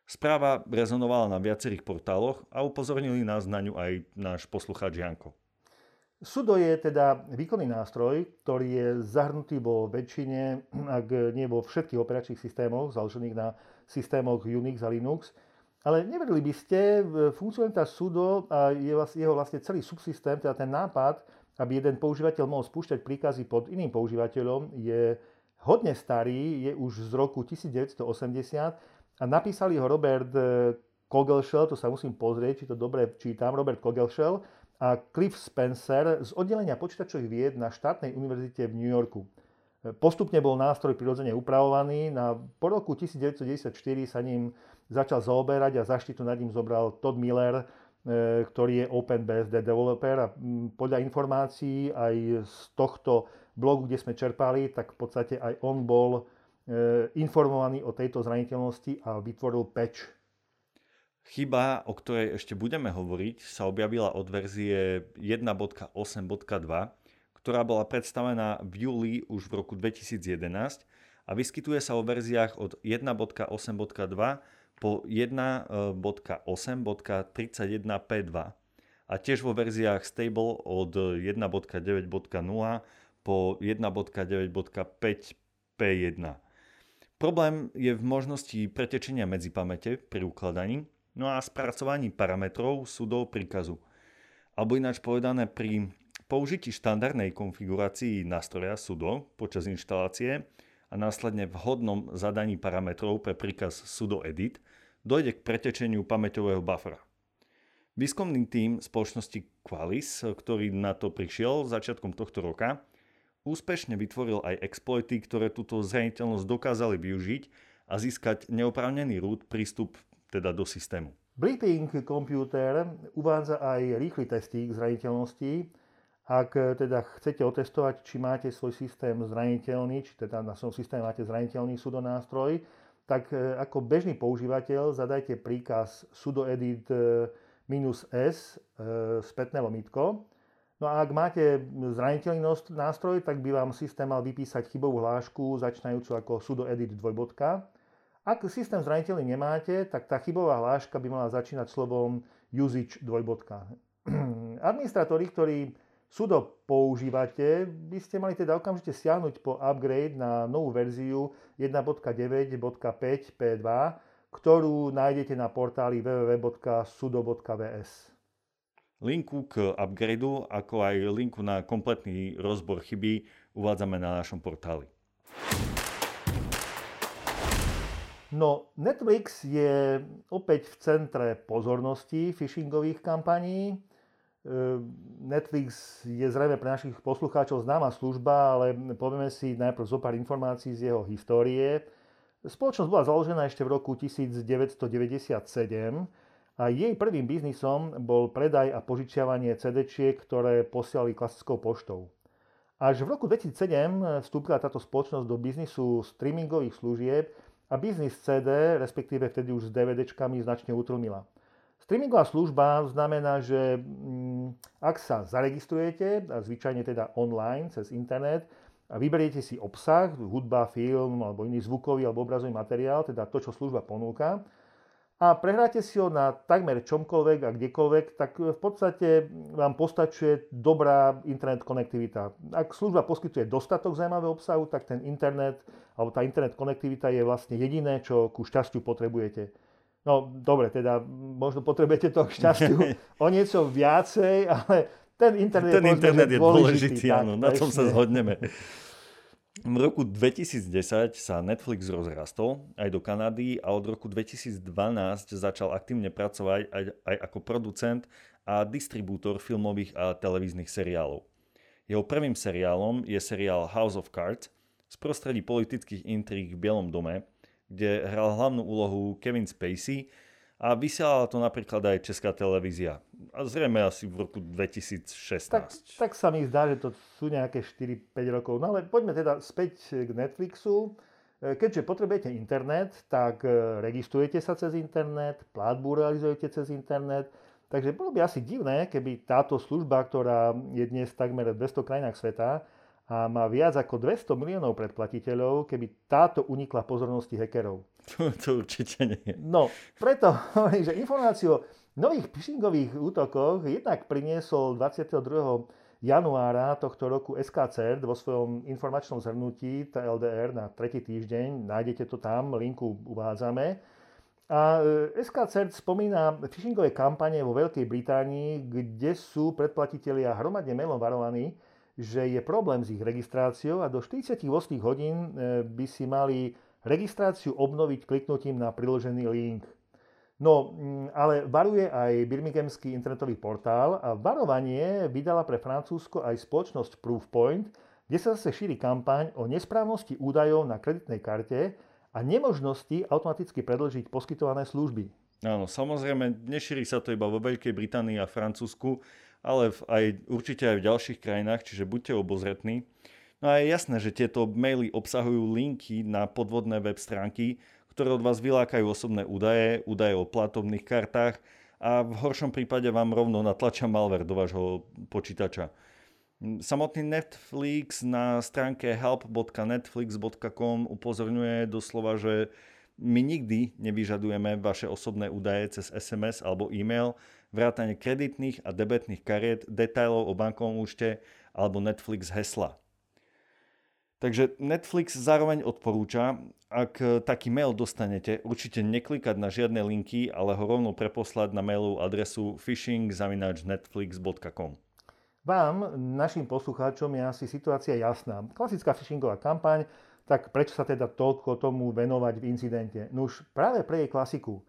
Správa rezonovala na viacerých portáloch a upozornili nás na ňu aj náš poslucháč Janko. Sudo je teda výkonný nástroj, ktorý je zahrnutý vo väčšine, ak nie vo všetkých operačných systémoch, založených na systémoch Unix a Linux. Ale nevedeli by ste, funkcionalita sudo a jeho vlastne celý subsystém, teda ten nápad, aby jeden používateľ mohol spúšťať príkazy pod iným používateľom, je hodne starý, je už z roku 1980 a napísali ho Robert eh, Kogelshell, to sa musím pozrieť, či to dobre čítam, Robert Kogelshell a Cliff Spencer z oddelenia počítačových vied na štátnej univerzite v New Yorku. Eh, postupne bol nástroj prirodzene upravovaný, na, po roku 1994 sa ním začal zaoberať a zaštitu nad ním zobral Todd Miller, ktorý je OpenBSD developer a podľa informácií aj z tohto blogu, kde sme čerpali, tak v podstate aj on bol informovaný o tejto zraniteľnosti a vytvoril patch. Chyba, o ktorej ešte budeme hovoriť, sa objavila od verzie 1.8.2, ktorá bola predstavená v júli už v roku 2011 a vyskytuje sa vo verziách od 1.8.2 po 1.8.31p2 a tiež vo verziách stable od 1.9.0 po 1.9.5p1. Problém je v možnosti pretečenia medzi pamäte pri ukladaní, no a spracovaní parametrov súdov príkazu. Alebo ináč povedané pri použití štandardnej konfigurácii nástroja sudo počas inštalácie a následne vhodnom zadaní parametrov pre príkaz sudo edit dojde k pretečeniu pamäťového buffera. Výskumný tím spoločnosti Qualys, ktorý na to prišiel začiatkom tohto roka, úspešne vytvoril aj exploity, ktoré túto zraniteľnosť dokázali využiť a získať neoprávnený root prístup teda do systému. Blipping Computer uvádza aj rýchly testík zraniteľnosti, ak e, teda chcete otestovať, či máte svoj systém zraniteľný, či teda na svojom systéme máte zraniteľný sudonástroj, tak e, ako bežný používateľ zadajte príkaz sudoedit e, s spätné lomitko. No a ak máte zraniteľný nástroj, tak by vám systém mal vypísať chybovú hlášku začínajúcu ako sudoedit dvojbodka. Ak systém zraniteľný nemáte, tak tá chybová hláška by mala začínať slovom usage dvojbodka. Administratóri, ktorí sudo používate, by ste mali teda okamžite siahnuť po upgrade na novú verziu 1.9.5p2, ktorú nájdete na portáli www.sudo.vs. Linku k upgradeu, ako aj linku na kompletný rozbor chyby uvádzame na našom portáli. No, Netflix je opäť v centre pozornosti phishingových kampaní. Ehm, Netflix je zrejme pre našich poslucháčov známa služba, ale povieme si najprv zo pár informácií z jeho histórie. Spoločnosť bola založená ešte v roku 1997 a jej prvým biznisom bol predaj a požičiavanie CD-čiek, ktoré posielali klasickou poštou. Až v roku 2007 vstúpila táto spoločnosť do biznisu streamingových služieb a biznis CD, respektíve vtedy už s DVDčkami, značne utlmila. Streamingová služba znamená, že mm, ak sa zaregistrujete, zvyčajne teda online, cez internet, a vyberiete si obsah, hudba, film alebo iný zvukový alebo obrazový materiál, teda to, čo služba ponúka, a prehráte si ho na takmer čomkoľvek a kdekoľvek, tak v podstate vám postačuje dobrá internet konektivita. Ak služba poskytuje dostatok zaujímavého obsahu, tak ten internet alebo tá internet konektivita je vlastne jediné, čo ku šťastiu potrebujete. No dobre, teda možno potrebujete to šťastiu o niečo viacej, ale ten internet, ten je, internet je dôležitý. dôležitý áno, na tom sa zhodneme. V roku 2010 sa Netflix rozrastol aj do Kanady a od roku 2012 začal aktívne pracovať aj, aj ako producent a distribútor filmových a televíznych seriálov. Jeho prvým seriálom je seriál House of Cards z prostredí politických intríg v Bielom dome, kde hral hlavnú úlohu Kevin Spacey a vysielala to napríklad aj Česká televízia. A zrejme asi v roku 2016. Tak, tak sa mi zdá, že to sú nejaké 4-5 rokov. No ale poďme teda späť k Netflixu. E, keďže potrebujete internet, tak e, registrujete sa cez internet, platbu realizujete cez internet, takže bolo by asi divné, keby táto služba, ktorá je dnes takmer v 200 krajinách sveta, a má viac ako 200 miliónov predplatiteľov, keby táto unikla pozornosti hackerov. To, to určite nie. No, preto hovorím, že informáciu o nových phishingových útokoch jednak priniesol 22 januára tohto roku SKCERT vo svojom informačnom zhrnutí TLDR na tretí týždeň. Nájdete to tam, linku uvádzame. A e, SKCERT spomína phishingové kampane vo Veľkej Británii, kde sú predplatitelia hromadne mailom varovaní, že je problém s ich registráciou a do 48 hodín e, by si mali registráciu obnoviť kliknutím na priložený link. No, mm, ale varuje aj Birminghamský internetový portál a varovanie vydala pre Francúzsko aj spoločnosť Proofpoint, kde sa zase šíri kampaň o nesprávnosti údajov na kreditnej karte a nemožnosti automaticky predlžiť poskytované služby. Áno, samozrejme, nešíri sa to iba vo Veľkej Británii a Francúzsku, ale v, aj, určite aj v ďalších krajinách, čiže buďte obozretní. No a je jasné, že tieto maily obsahujú linky na podvodné web stránky, ktoré od vás vylákajú osobné údaje, údaje o platobných kartách a v horšom prípade vám rovno natlačia malware do vášho počítača. Samotný Netflix na stránke help.netflix.com upozorňuje doslova, že my nikdy nevyžadujeme vaše osobné údaje cez SMS alebo e-mail, vrátane kreditných a debetných kariet, detailov o bankovom účte alebo Netflix hesla. Takže Netflix zároveň odporúča, ak taký mail dostanete, určite neklikať na žiadne linky, ale ho rovno preposlať na mailovú adresu phishing.netflix.com. Vám, našim poslucháčom, je asi situácia jasná. Klasická phishingová kampaň, tak prečo sa teda toľko tomu venovať v incidente? No už práve pre jej klasiku.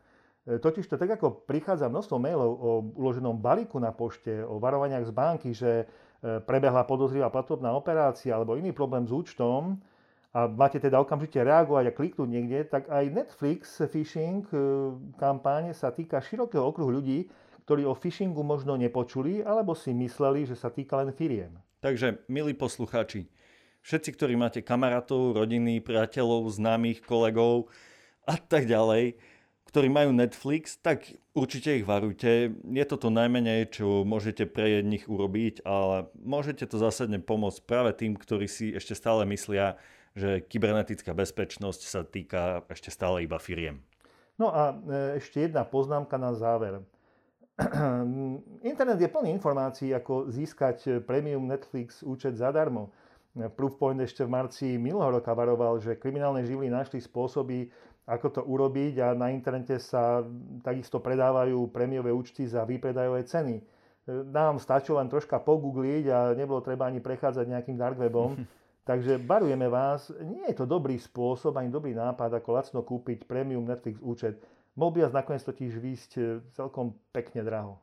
E, totiž to tak ako prichádza množstvo mailov o uloženom balíku na pošte, o varovaniach z banky, že E, prebehla podozrivá platobná operácia alebo iný problém s účtom a máte teda okamžite reagovať a kliknúť niekde, tak aj Netflix phishing e, kampáne sa týka širokého okruhu ľudí, ktorí o phishingu možno nepočuli alebo si mysleli, že sa týka len firiem. Takže, milí poslucháči, všetci, ktorí máte kamarátov, rodiny, priateľov, známych, kolegov a tak ďalej, ktorí majú Netflix, tak určite ich varujte. Je to to najmenej, čo môžete pre nich urobiť, ale môžete to zásadne pomôcť práve tým, ktorí si ešte stále myslia, že kybernetická bezpečnosť sa týka ešte stále iba firiem. No a e, ešte jedna poznámka na záver. Internet je plný informácií, ako získať premium Netflix účet zadarmo. Proofpoint ešte v marci minulého roka varoval, že kriminálne živly našli spôsoby, ako to urobiť a na internete sa takisto predávajú prémiové účty za výpredajové ceny. Nám stačilo len troška pogoogliť a nebolo treba ani prechádzať nejakým dark webom. Takže barujeme vás, nie je to dobrý spôsob ani dobrý nápad, ako lacno kúpiť premium Netflix účet. Mohol by vás nakoniec totiž výjsť e, celkom pekne draho.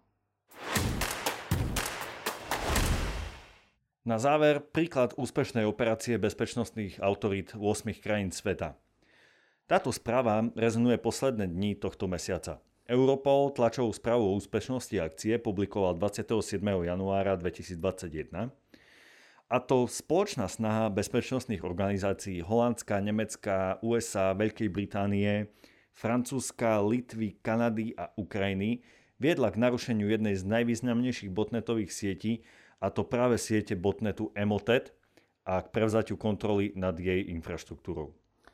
Na záver príklad úspešnej operácie bezpečnostných autorít 8 krajín sveta. Táto správa rezonuje posledné dni tohto mesiaca. Europol tlačovú správu o úspešnosti akcie publikoval 27. januára 2021 a to spoločná snaha bezpečnostných organizácií Holandska, Nemecka, USA, Veľkej Británie, Francúzska, Litvy, Kanady a Ukrajiny viedla k narušeniu jednej z najvýznamnejších botnetových sietí, a to práve siete botnetu Emotet a k prevzatiu kontroly nad jej infraštruktúrou.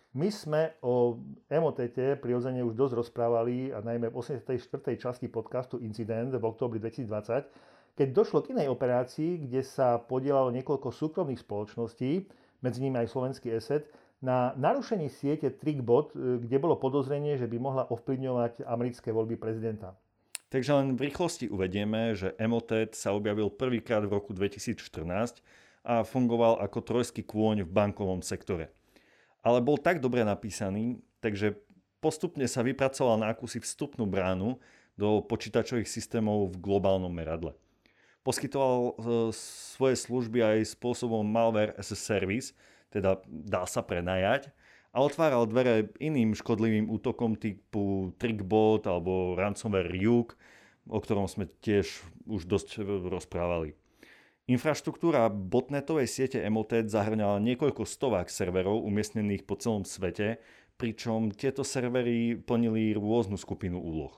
My sme o Emotete prirodzene už dosť rozprávali, a najmä v 84. časti podcastu Incident v oktobri 2020, keď došlo k inej operácii, kde sa podielalo niekoľko súkromných spoločností, medzi nimi aj slovenský ESET, na narušení siete Trickbot, kde bolo podozrenie, že by mohla ovplyvňovať americké voľby prezidenta. Takže len v rýchlosti uvedieme, že Emotet sa objavil prvýkrát v roku 2014 a fungoval ako trojský kôň v bankovom sektore ale bol tak dobre napísaný, takže postupne sa vypracoval na akúsi vstupnú bránu do počítačových systémov v globálnom meradle. Poskytoval e, svoje služby aj spôsobom malware as a service, teda dá sa prenajať, a otváral dvere iným škodlivým útokom typu Trickbot alebo ransomware Ryuk, o ktorom sme tiež už dosť rozprávali. Infraštruktúra botnetovej siete Emotet zahrňala niekoľko stovák serverov umiestnených po celom svete, pričom tieto servery plnili rôznu skupinu úloh.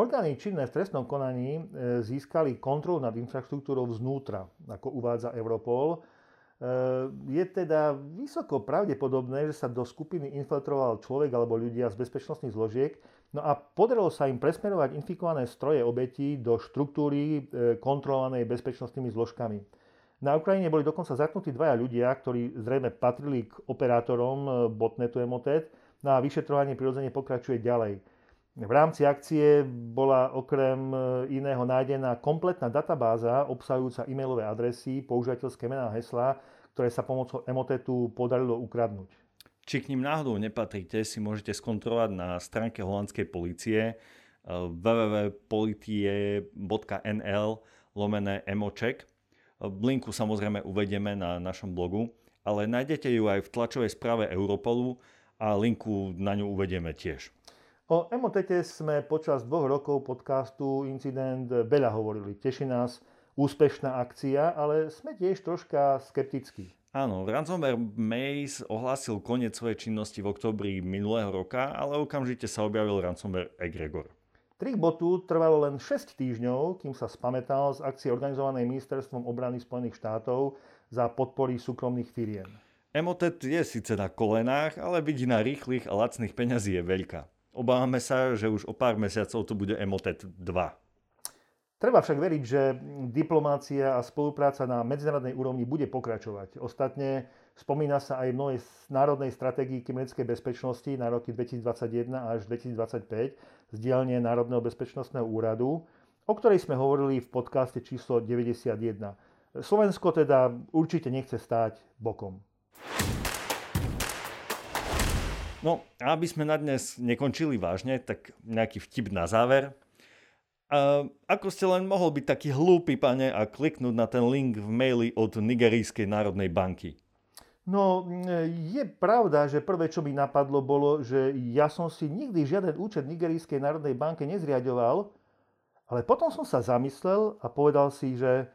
Orgány činné v trestnom konaní e, získali kontrolu nad infraštruktúrou znútra, ako uvádza Europol. E, je teda vysoko pravdepodobné, že sa do skupiny infiltroval človek alebo ľudia z bezpečnostných zložiek, No a podarilo sa im presmerovať infikované stroje obetí do štruktúry e, kontrolovanej bezpečnostnými zložkami. Na Ukrajine boli dokonca zatknutí dvaja ľudia, ktorí zrejme patrili k operátorom e, botnetu Emotet, no a vyšetrovanie prirodzene pokračuje ďalej. V rámci akcie bola okrem e, iného nájdená kompletná databáza obsahujúca e-mailové adresy, používateľské mená a heslá, ktoré sa pomocou Emotetu podarilo ukradnúť. Či k ním náhodou nepatríte, si môžete skontrolovať na stránke holandskej policie eh, www.politie.nl lomené emoček. Linku samozrejme uvedieme na našom blogu, ale nájdete ju aj v tlačovej správe Europolu a linku na ňu uvedieme tiež. O Emotete sme počas dvoch rokov podcastu Incident veľa hovorili. Teší nás úspešná akcia, ale sme tiež troška skeptickí. Áno, ransomware Maze ohlásil koniec svojej činnosti v oktobri minulého roka, ale okamžite sa objavil ransomware Egregor. Trickbotu trvalo len 6 týždňov, kým sa spametal z akcie organizovanej ministerstvom obrany Spojených štátov za podpory súkromných firiem. Emotet je síce na kolenách, ale vidina rýchlych a lacných peňazí je veľká. Obávame sa, že už o pár mesiacov to bude Emotet 2. Treba však veriť, že diplomácia a spolupráca na medzinárodnej úrovni bude pokračovať. Ostatne spomína sa aj v novej národnej stratégii kybernetickej bezpečnosti na roky 2021 až 2025 z dielne Národného bezpečnostného úradu, o ktorej sme hovorili v podcaste číslo 91. Slovensko teda určite nechce stáť bokom. No, aby sme na dnes nekončili vážne, tak nejaký vtip na záver. A ako ste len mohol byť taký hlúpy, pane, a kliknúť na ten link v maili od Nigerijskej národnej banky? No, je pravda, že prvé, čo mi napadlo, bolo, že ja som si nikdy žiaden účet Nigerijskej národnej banke nezriadoval, ale potom som sa zamyslel a povedal si, že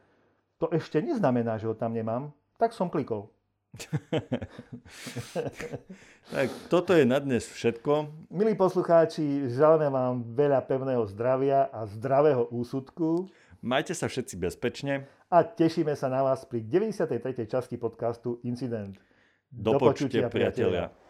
to ešte neznamená, že ho tam nemám, tak som klikol. tak toto je na dnes všetko. Milí poslucháči, želáme vám veľa pevného zdravia a zdravého úsudku. Majte sa všetci bezpečne. A tešíme sa na vás pri 93. časti podcastu Incident. Do, Do počutia, priatelia. priatelia.